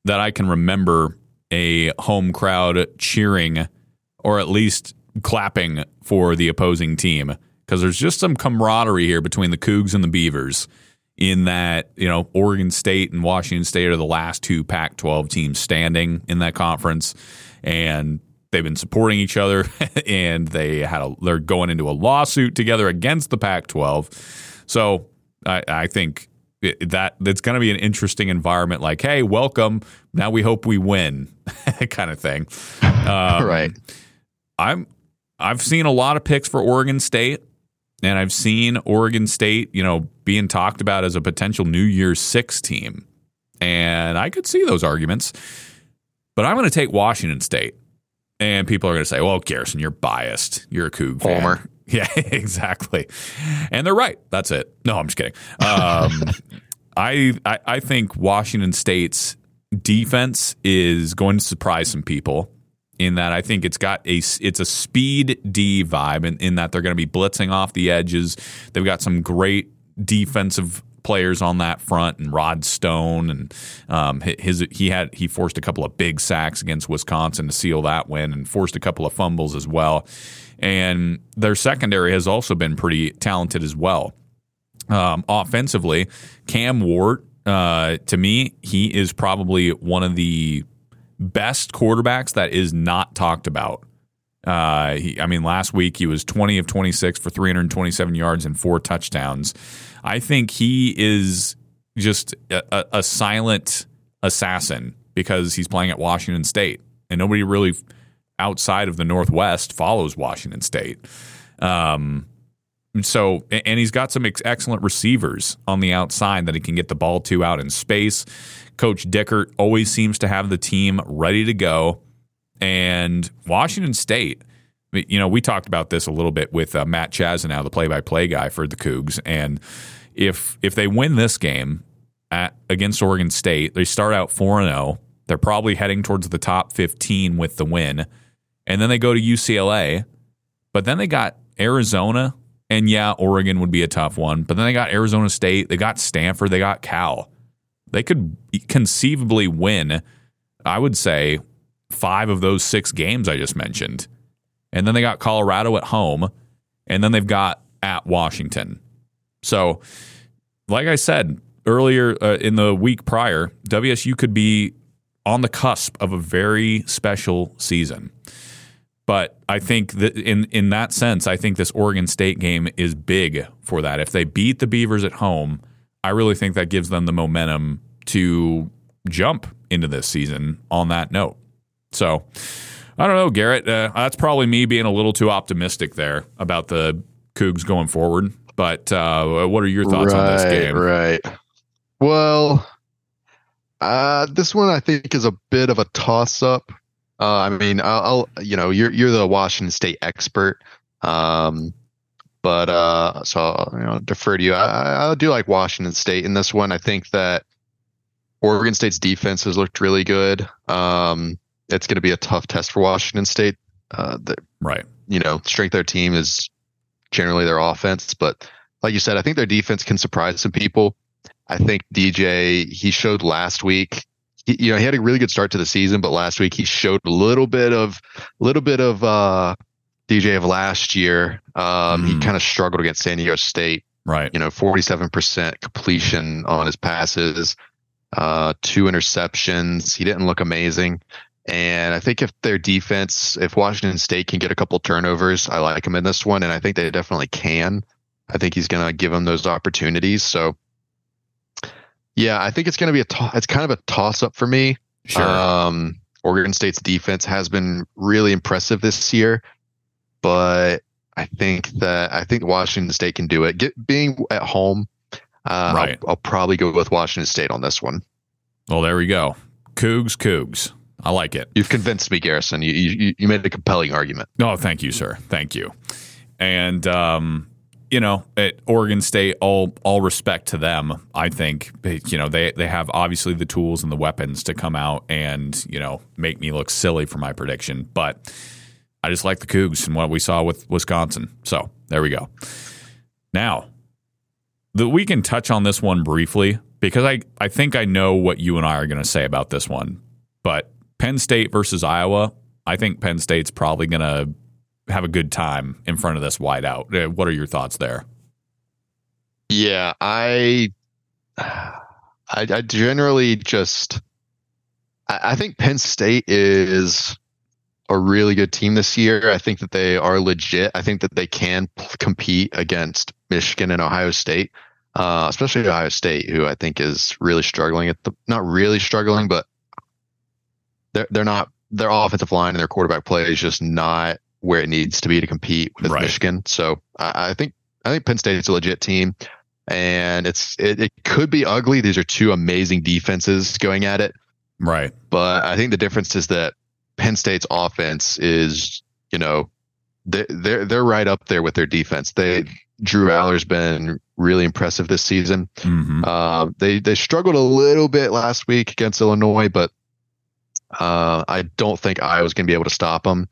that I can remember a home crowd cheering or at least clapping for the opposing team because there's just some camaraderie here between the Cougs and the Beavers in that, you know, Oregon State and Washington State are the last two Pac 12 teams standing in that conference. And they've been supporting each other <laughs> and they had a, they're going into a lawsuit together against the Pac-12. So I, I think that that's going to be an interesting environment. Like, hey, welcome. Now we hope we win, <laughs> kind of thing. Um, right. I'm I've seen a lot of picks for Oregon State, and I've seen Oregon State, you know, being talked about as a potential New Year's Six team, and I could see those arguments. But I'm going to take Washington State. And people are going to say, well, Garrison, you're biased. You're a Coug fan. Homer. <laughs> Yeah, <laughs> exactly. And they're right. That's it. No, I'm just kidding. Um, <laughs> I, I, I think Washington State's defense is going to surprise some people in that I think it's got a it's a speed D vibe in, in that they're going to be blitzing off the edges. They've got some great defensive players on that front, and Ron Stone, and um, his he had he forced a couple of big sacks against Wisconsin to seal that win, and forced a couple of fumbles as well. And their secondary has also been pretty talented as well. Um, offensively, Cam Ward, uh, to me, he is probably one of the best quarterbacks that is not talked about. Uh, he, I mean, last week he was 20 of 26 for 327 yards and four touchdowns. I think he is just a, a silent assassin because he's playing at Washington State, and nobody really outside of the Northwest follows Washington State. Um, so, and he's got some ex- excellent receivers on the outside that he can get the ball to out in space. Coach Dickert always seems to have the team ready to go. And Washington State, you know, we talked about this a little bit with uh, Matt Chazanow, the play-by-play guy for the Cougs, and if if they win this game at, against Oregon State, they start out four and zero. Oh. They're probably heading towards the top fifteen with the win, and then they go to UCLA, but then they got Arizona, and yeah, Oregon would be a tough one, but then they got Arizona State, they got Stanford, they got Cal. They could conceivably win. I would say five of those six games I just mentioned and then they got Colorado at home, and then they've got at Washington. So, like I said earlier uh, in the week prior, WSU could be on the cusp of a very special season. But I think that in in that sense, I think this Oregon State game is big for that. If they beat the Beavers at home, I really think that gives them the momentum to jump into this season on that note. So, I don't know, Garrett. Uh, that's probably me being a little too optimistic there about the Cougs going forward. But uh, what are your thoughts right, on this game? Right. Well, uh, this one I think is a bit of a toss up. Uh, I mean, I'll, I'll, you know, you're you're the Washington State expert, um, but uh, so I'll, you know, defer to you. I, I do like Washington State in this one. I think that Oregon State's defense has looked really good. Um, it's going to be a tough test for Washington State. Uh, the, right. You know, strength of their team is generally their offense, but like you said, I think their defense can surprise some people. I think DJ he showed last week. He, you know, he had a really good start to the season, but last week he showed a little bit of, little bit of uh, DJ of last year. Um, mm. He kind of struggled against San Diego State. Right. You know, forty-seven percent completion on his passes, uh, two interceptions. He didn't look amazing. And I think if their defense, if Washington State can get a couple turnovers, I like him in this one, and I think they definitely can. I think he's going to give them those opportunities. So, yeah, I think it's going to be a to- it's kind of a toss up for me. Sure. Um, Oregon State's defense has been really impressive this year, but I think that I think Washington State can do it. Get being at home, uh, right. I'll, I'll probably go with Washington State on this one. Well, there we go. Cougs, Cougs. I like it. You've convinced me, Garrison. You, you, you made a compelling argument. No, oh, thank you, sir. Thank you. And um, you know, at Oregon State, all all respect to them. I think you know they they have obviously the tools and the weapons to come out and you know make me look silly for my prediction, but I just like the Cougs and what we saw with Wisconsin. So there we go. Now, the, we can touch on this one briefly because I I think I know what you and I are going to say about this one, but Penn State versus Iowa. I think Penn State's probably going to have a good time in front of this whiteout. Uh, what are your thoughts there? Yeah, I, I, I generally just, I, I think Penn State is a really good team this year. I think that they are legit. I think that they can p- compete against Michigan and Ohio State, uh, especially Ohio State, who I think is really struggling at the, not really struggling, but they're, they're not, their offensive line and their quarterback play is just not where it needs to be to compete with right. Michigan. So I, I, think I think Penn State is a legit team, and it's it, it could be ugly. These are two amazing defenses going at it. Right. But I think the difference is that Penn State's offense is, you know, they, they're they're right up there with their defense. They Drew Allar's been really impressive this season. Mm-hmm. Uh, they they struggled a little bit last week against Illinois, but uh, I don't think Iowa's going to be able to stop them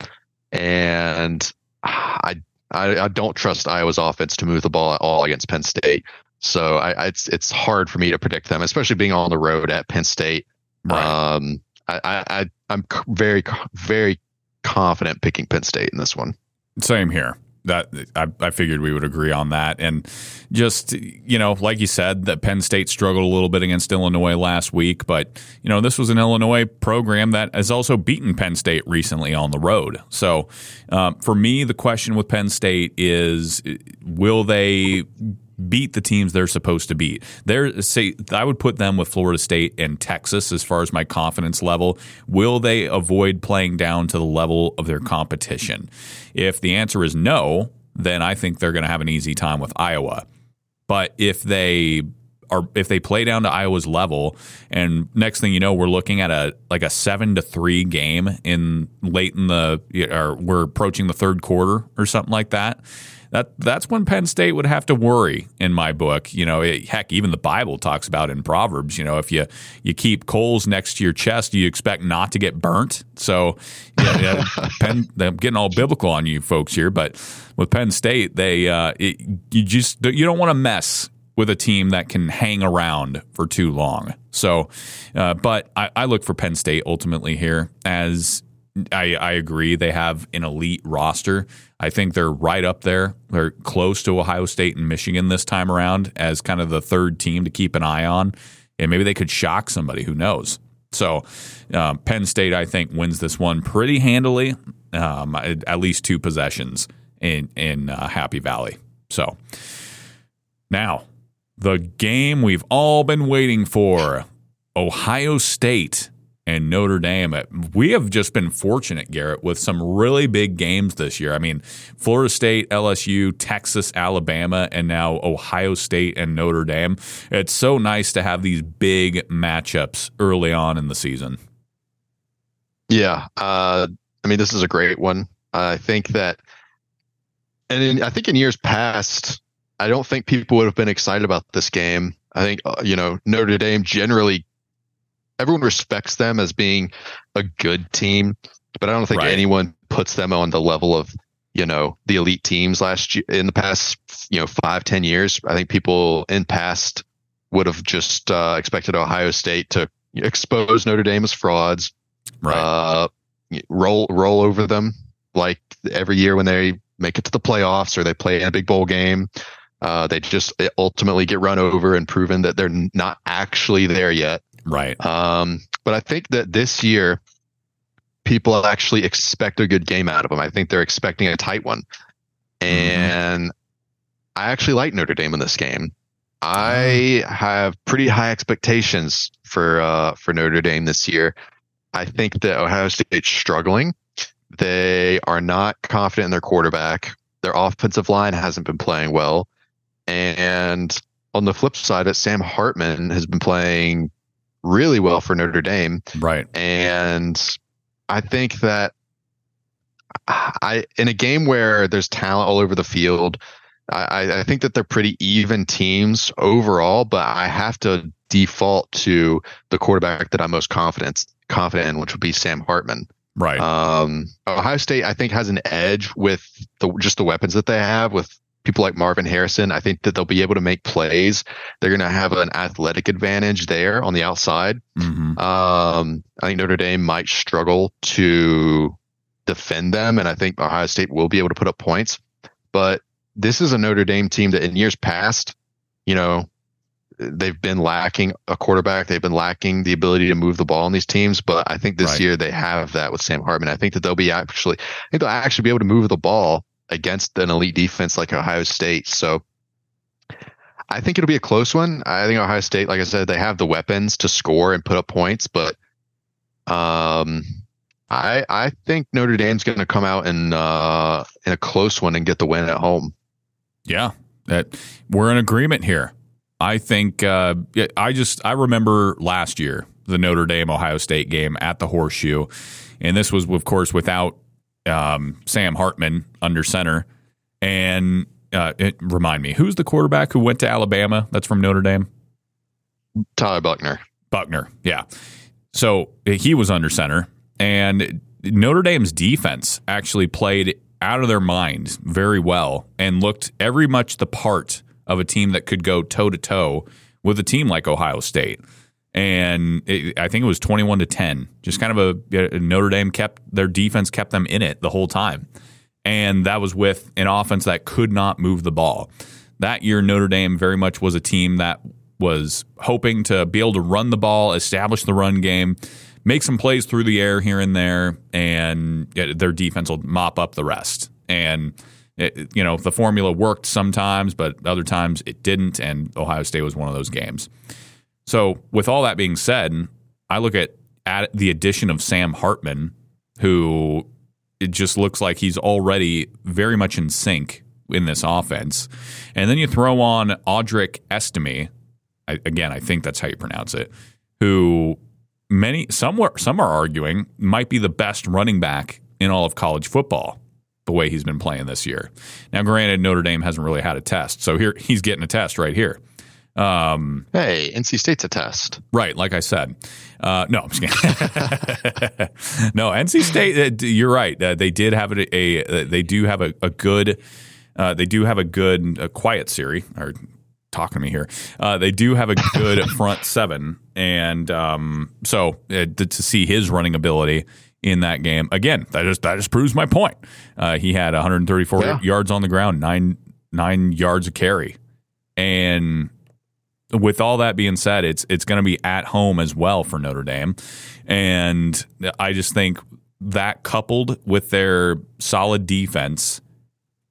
and I, I, I don't trust Iowa's offense to move the ball at all against Penn State. So I, I, it's it's hard for me to predict them, especially being on the road at Penn State. Right. Um, I, I I'm very very confident picking Penn State in this one. Same here that I, I, figured we would agree on that. And just you know, like you said, that Penn State struggled a little bit against Illinois last week, but you know, this was an Illinois program that has also beaten Penn State recently on the road. So um, for me, the question with Penn State is, will they beat the teams they're supposed to beat. They're say I would put them with Florida State and Texas as far as my confidence level. Will they avoid playing down to the level of their competition? If the answer is no, then I think they're going to have an easy time with Iowa. But if they are if they play down to Iowa's level, and next thing you know, we're looking at a like a seven to three game in late in the or we're approaching the third quarter or something like that that that's when Penn State would have to worry in my book. You know, it, heck, even the Bible talks about in Proverbs. You know, if you you keep coals next to your chest, you expect not to get burnt. So, yeah, yeah <laughs> Penn, I'm getting all biblical on you folks here, but with Penn State, they uh, it, you just you don't want to mess with a team that can hang around for too long. So, uh, but I, I, look for Penn State ultimately here as I, I agree they have an elite roster. I think they're right up there. They're close to Ohio State and Michigan this time around as kind of the third team to keep an eye on. And maybe they could shock somebody. Who knows? So um, Penn State, I think, wins this one pretty handily, um, at least two possessions in in uh, Happy Valley. So now the game we've all been waiting for: Ohio State and Notre Dame. We have just been fortunate, Garrett, with some really big games this year. I mean, Florida State, LSU, Texas, Alabama, and now Ohio State and Notre Dame. It's so nice to have these big matchups early on in the season. Yeah. Uh, I mean, this is a great one. I think that, and in, I think in years past, I don't think people would have been excited about this game. I think, uh, you know, Notre Dame generally everyone respects them as being a good team, but I don't think Right. anyone puts them on the level of you know the elite teams last year in the past you know five ten years. I think people in past would have just uh, expected Ohio State to expose Notre Dame as frauds, Right. uh, roll roll over them like every year when they make it to the playoffs or they play in a big bowl game. Uh, they just ultimately get run over and proven that they're not actually there yet. Right. Um, but I think that this year, people actually expect a good game out of them. I think they're expecting a tight one. And I actually like Notre Dame in this game. I have pretty high expectations for uh, for Notre Dame this year. I think that Ohio State's struggling. They are not confident in their quarterback. Their offensive line hasn't been playing well. And on the flip side, it Sam Hartman has been playing really well for Notre Dame. Right. And I think that I in a game where there's talent all over the field, I, I think that they're pretty even teams overall, but I have to default to the quarterback that I'm most confident confident in, which would be Sam Hartman. Right. Um, Ohio State, I think, has an edge with the just the weapons that they have with people like Marvin Harrison. I think that they'll be able to make plays. They're going to have an athletic advantage there on the outside. hmm Um, I think Notre Dame might struggle to defend them, and I think Ohio State will be able to put up points. But this is a Notre Dame team that in years past, you know, they've been lacking a quarterback. They've been lacking the ability to move the ball on these teams. But I think this Right. year they have that with Sam Hartman. I think that they'll be actually, I think they'll actually be able to move the ball against an elite defense like Ohio State. So I think it'll be a close one. I think Ohio State, like I said, they have the weapons to score and put up points, but um, I I think Notre Dame's going to come out in uh, in a close one and get the win at home. Yeah, that we're in agreement here. I think uh, I just I remember last year the Notre Dame Ohio State game at the Horseshoe, and this was of course without um, Sam Hartman under center. And uh, it, remind me, who's the quarterback who went to Alabama? That's from Notre Dame. Tyler Buchner. Buckner, yeah. So he was under center, and Notre Dame's defense actually played out of their mind very well and looked every much the part of a team that could go toe to toe with a team like Ohio State. And it, I think it was twenty-one to ten. Just kind of a Notre Dame kept their defense kept them in it the whole time, and that was with an offense that could not move the ball. That year, Notre Dame very much was a team that was hoping to be able to run the ball, establish the run game, make some plays through the air here and there, and their defense will mop up the rest. And it, you know the formula worked sometimes, but other times it didn't. And Ohio State was one of those games. So, with all that being said, I look at, at the addition of Sam Hartman, who it just looks like he's already very much in sync in this offense. And then you throw on Audric Estime. I, again, I think that's how you pronounce it. Who many some were, some are arguing might be the best running back in all of college football. The way he's been playing this year. Now, granted, Notre Dame hasn't really had a test, so here he's getting a test right here. Um, Hey, NC State's a test. Right, like I said. Uh, no, I'm just kidding. <laughs> no, NC State. Uh, you're right. Uh, they did have a, a uh, they do have a, a good. Uh, they do have a good uh, quiet Siri or talking to me here. Uh, they do have a good <laughs> front seven, and um, so uh, to, to see his running ability in that game again, that just that just proves my point. Uh, he had 134 Yeah. yards on the ground, nine nine yards of carry, and with all that being said, it's it's going to be at home as well for Notre Dame, and I just think that coupled with their solid defense,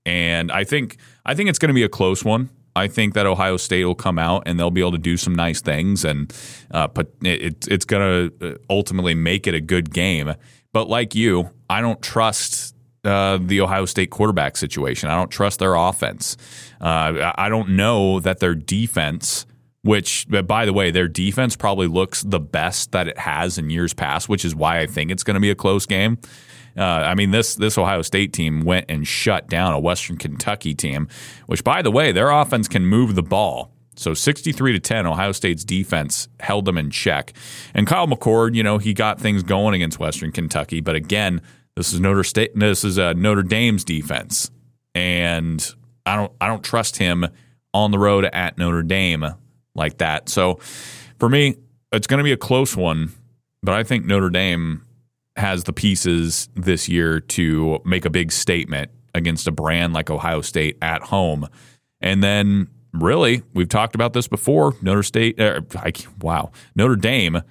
and I think I think it's going to be a close one. I think that Ohio State will come out and they'll be able to do some nice things, and uh, it, it's going to ultimately make it a good game. But like you, I don't trust uh, the Ohio State quarterback situation. I don't trust their offense. Uh, I don't know that their defense, which by the way, their defense probably looks the best that it has in years past, which is why I think it's going to be a close game. Uh, I mean, this this Ohio State team went and shut down a Western Kentucky team, which, by the way, their offense can move the ball. So 63 to 10, Ohio State's defense held them in check. And Kyle McCord, you know, he got things going against Western Kentucky, but again, this is Notre State this is uh, Notre Dame's defense. And I don't I don't trust him on the road at Notre Dame like that. So for me, it's going to be a close one, but I think Notre Dame has the pieces this year to make a big statement against a brand like Ohio State at home. And then really, we've talked about this before. Notre State, uh, I, wow, Notre Dame.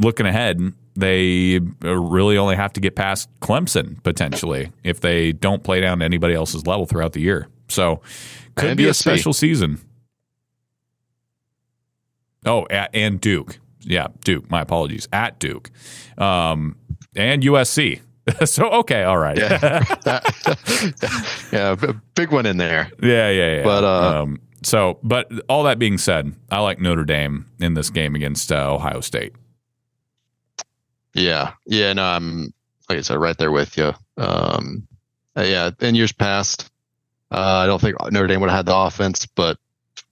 Looking ahead, they really only have to get past Clemson potentially if they don't play down to anybody else's level throughout the year. So, could and be USC. a special season. Oh, at, and Duke. Yeah, Duke. My apologies. At Duke. Um, and USC. <laughs> so okay, all right. yeah, <laughs> <laughs> yeah, big one in there. Yeah, yeah, yeah. But uh, um, so, but all that being said, I like Notre Dame in this game against uh, Ohio State. Yeah, yeah, no, I'm like I said, right there with you. Um, uh, yeah, in years past, uh, I don't think Notre Dame would have had the offense, but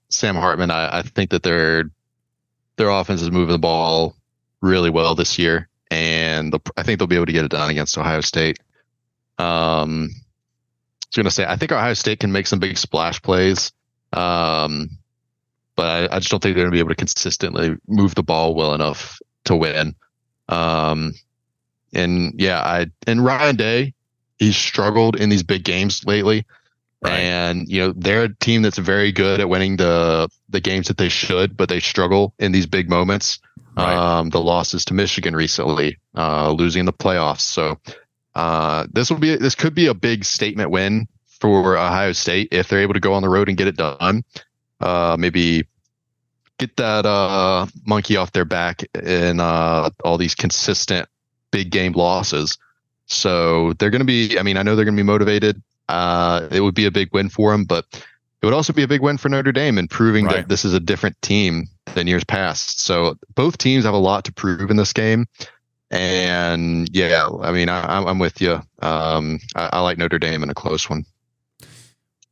Sam Hartman, I, I think that their their offense is moving the ball really well this year and I think they'll be able to get it done against Ohio State. Um, I was going to say I think Ohio State can make some big splash plays, um, but I, I, just don't think they're going to be able to consistently move the ball well enough to win. Um, and yeah, I and Ryan Day, he's struggled in these big games lately. Right. And you know they're a team that's very good at winning the the games that they should, but they struggle in these big moments. Right. Um, the losses to Michigan recently, uh, losing the playoffs. So uh, this will be this could be a big statement win for Ohio State if they're able to go on the road and get it done. Uh, maybe get that uh, monkey off their back in uh, all these consistent big game losses. So they're going to be. I mean, I know they're going to be motivated. Uh, it would be a big win for them, but it would also be a big win for Notre Dame in proving right. that this is a different team than years past. So both teams have a lot to prove in this game. And yeah, I mean, I, am with you. Um, I, I like Notre Dame in a close one.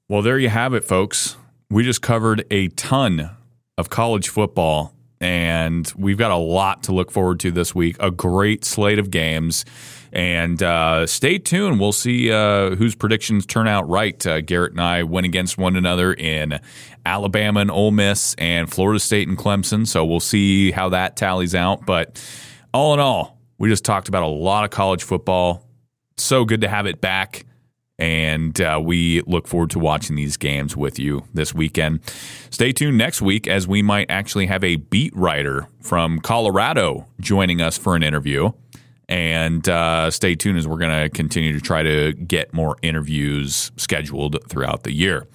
Well, there you have it, folks. We just covered a ton of college football, and we've got a lot to look forward to this week. A great slate of games. And uh, stay tuned. We'll see uh, whose predictions turn out right. Uh, Garrett and I went against one another in Alabama and Ole Miss and Florida State and Clemson. So we'll see how that tallies out. But all in all, we just talked about a lot of college football. So good to have it back. And uh, we look forward to watching these games with you this weekend. Stay tuned next week as we might actually have a beat writer from Colorado joining us for an interview. And uh, stay tuned as we're going to continue to try to get more interviews scheduled throughout the year.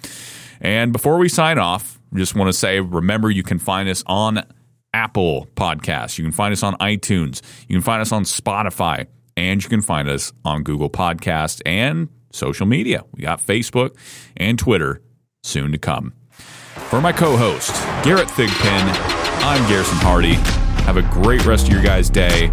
And before we sign off, just want to say remember, you can find us on Apple Podcasts, you can find us on iTunes, you can find us on Spotify, and you can find us on Google Podcasts and social media. We got Facebook and Twitter soon to come. For my co host, Garrett Thigpen, I'm Garrison Hardy. Have a great rest of your guys' day,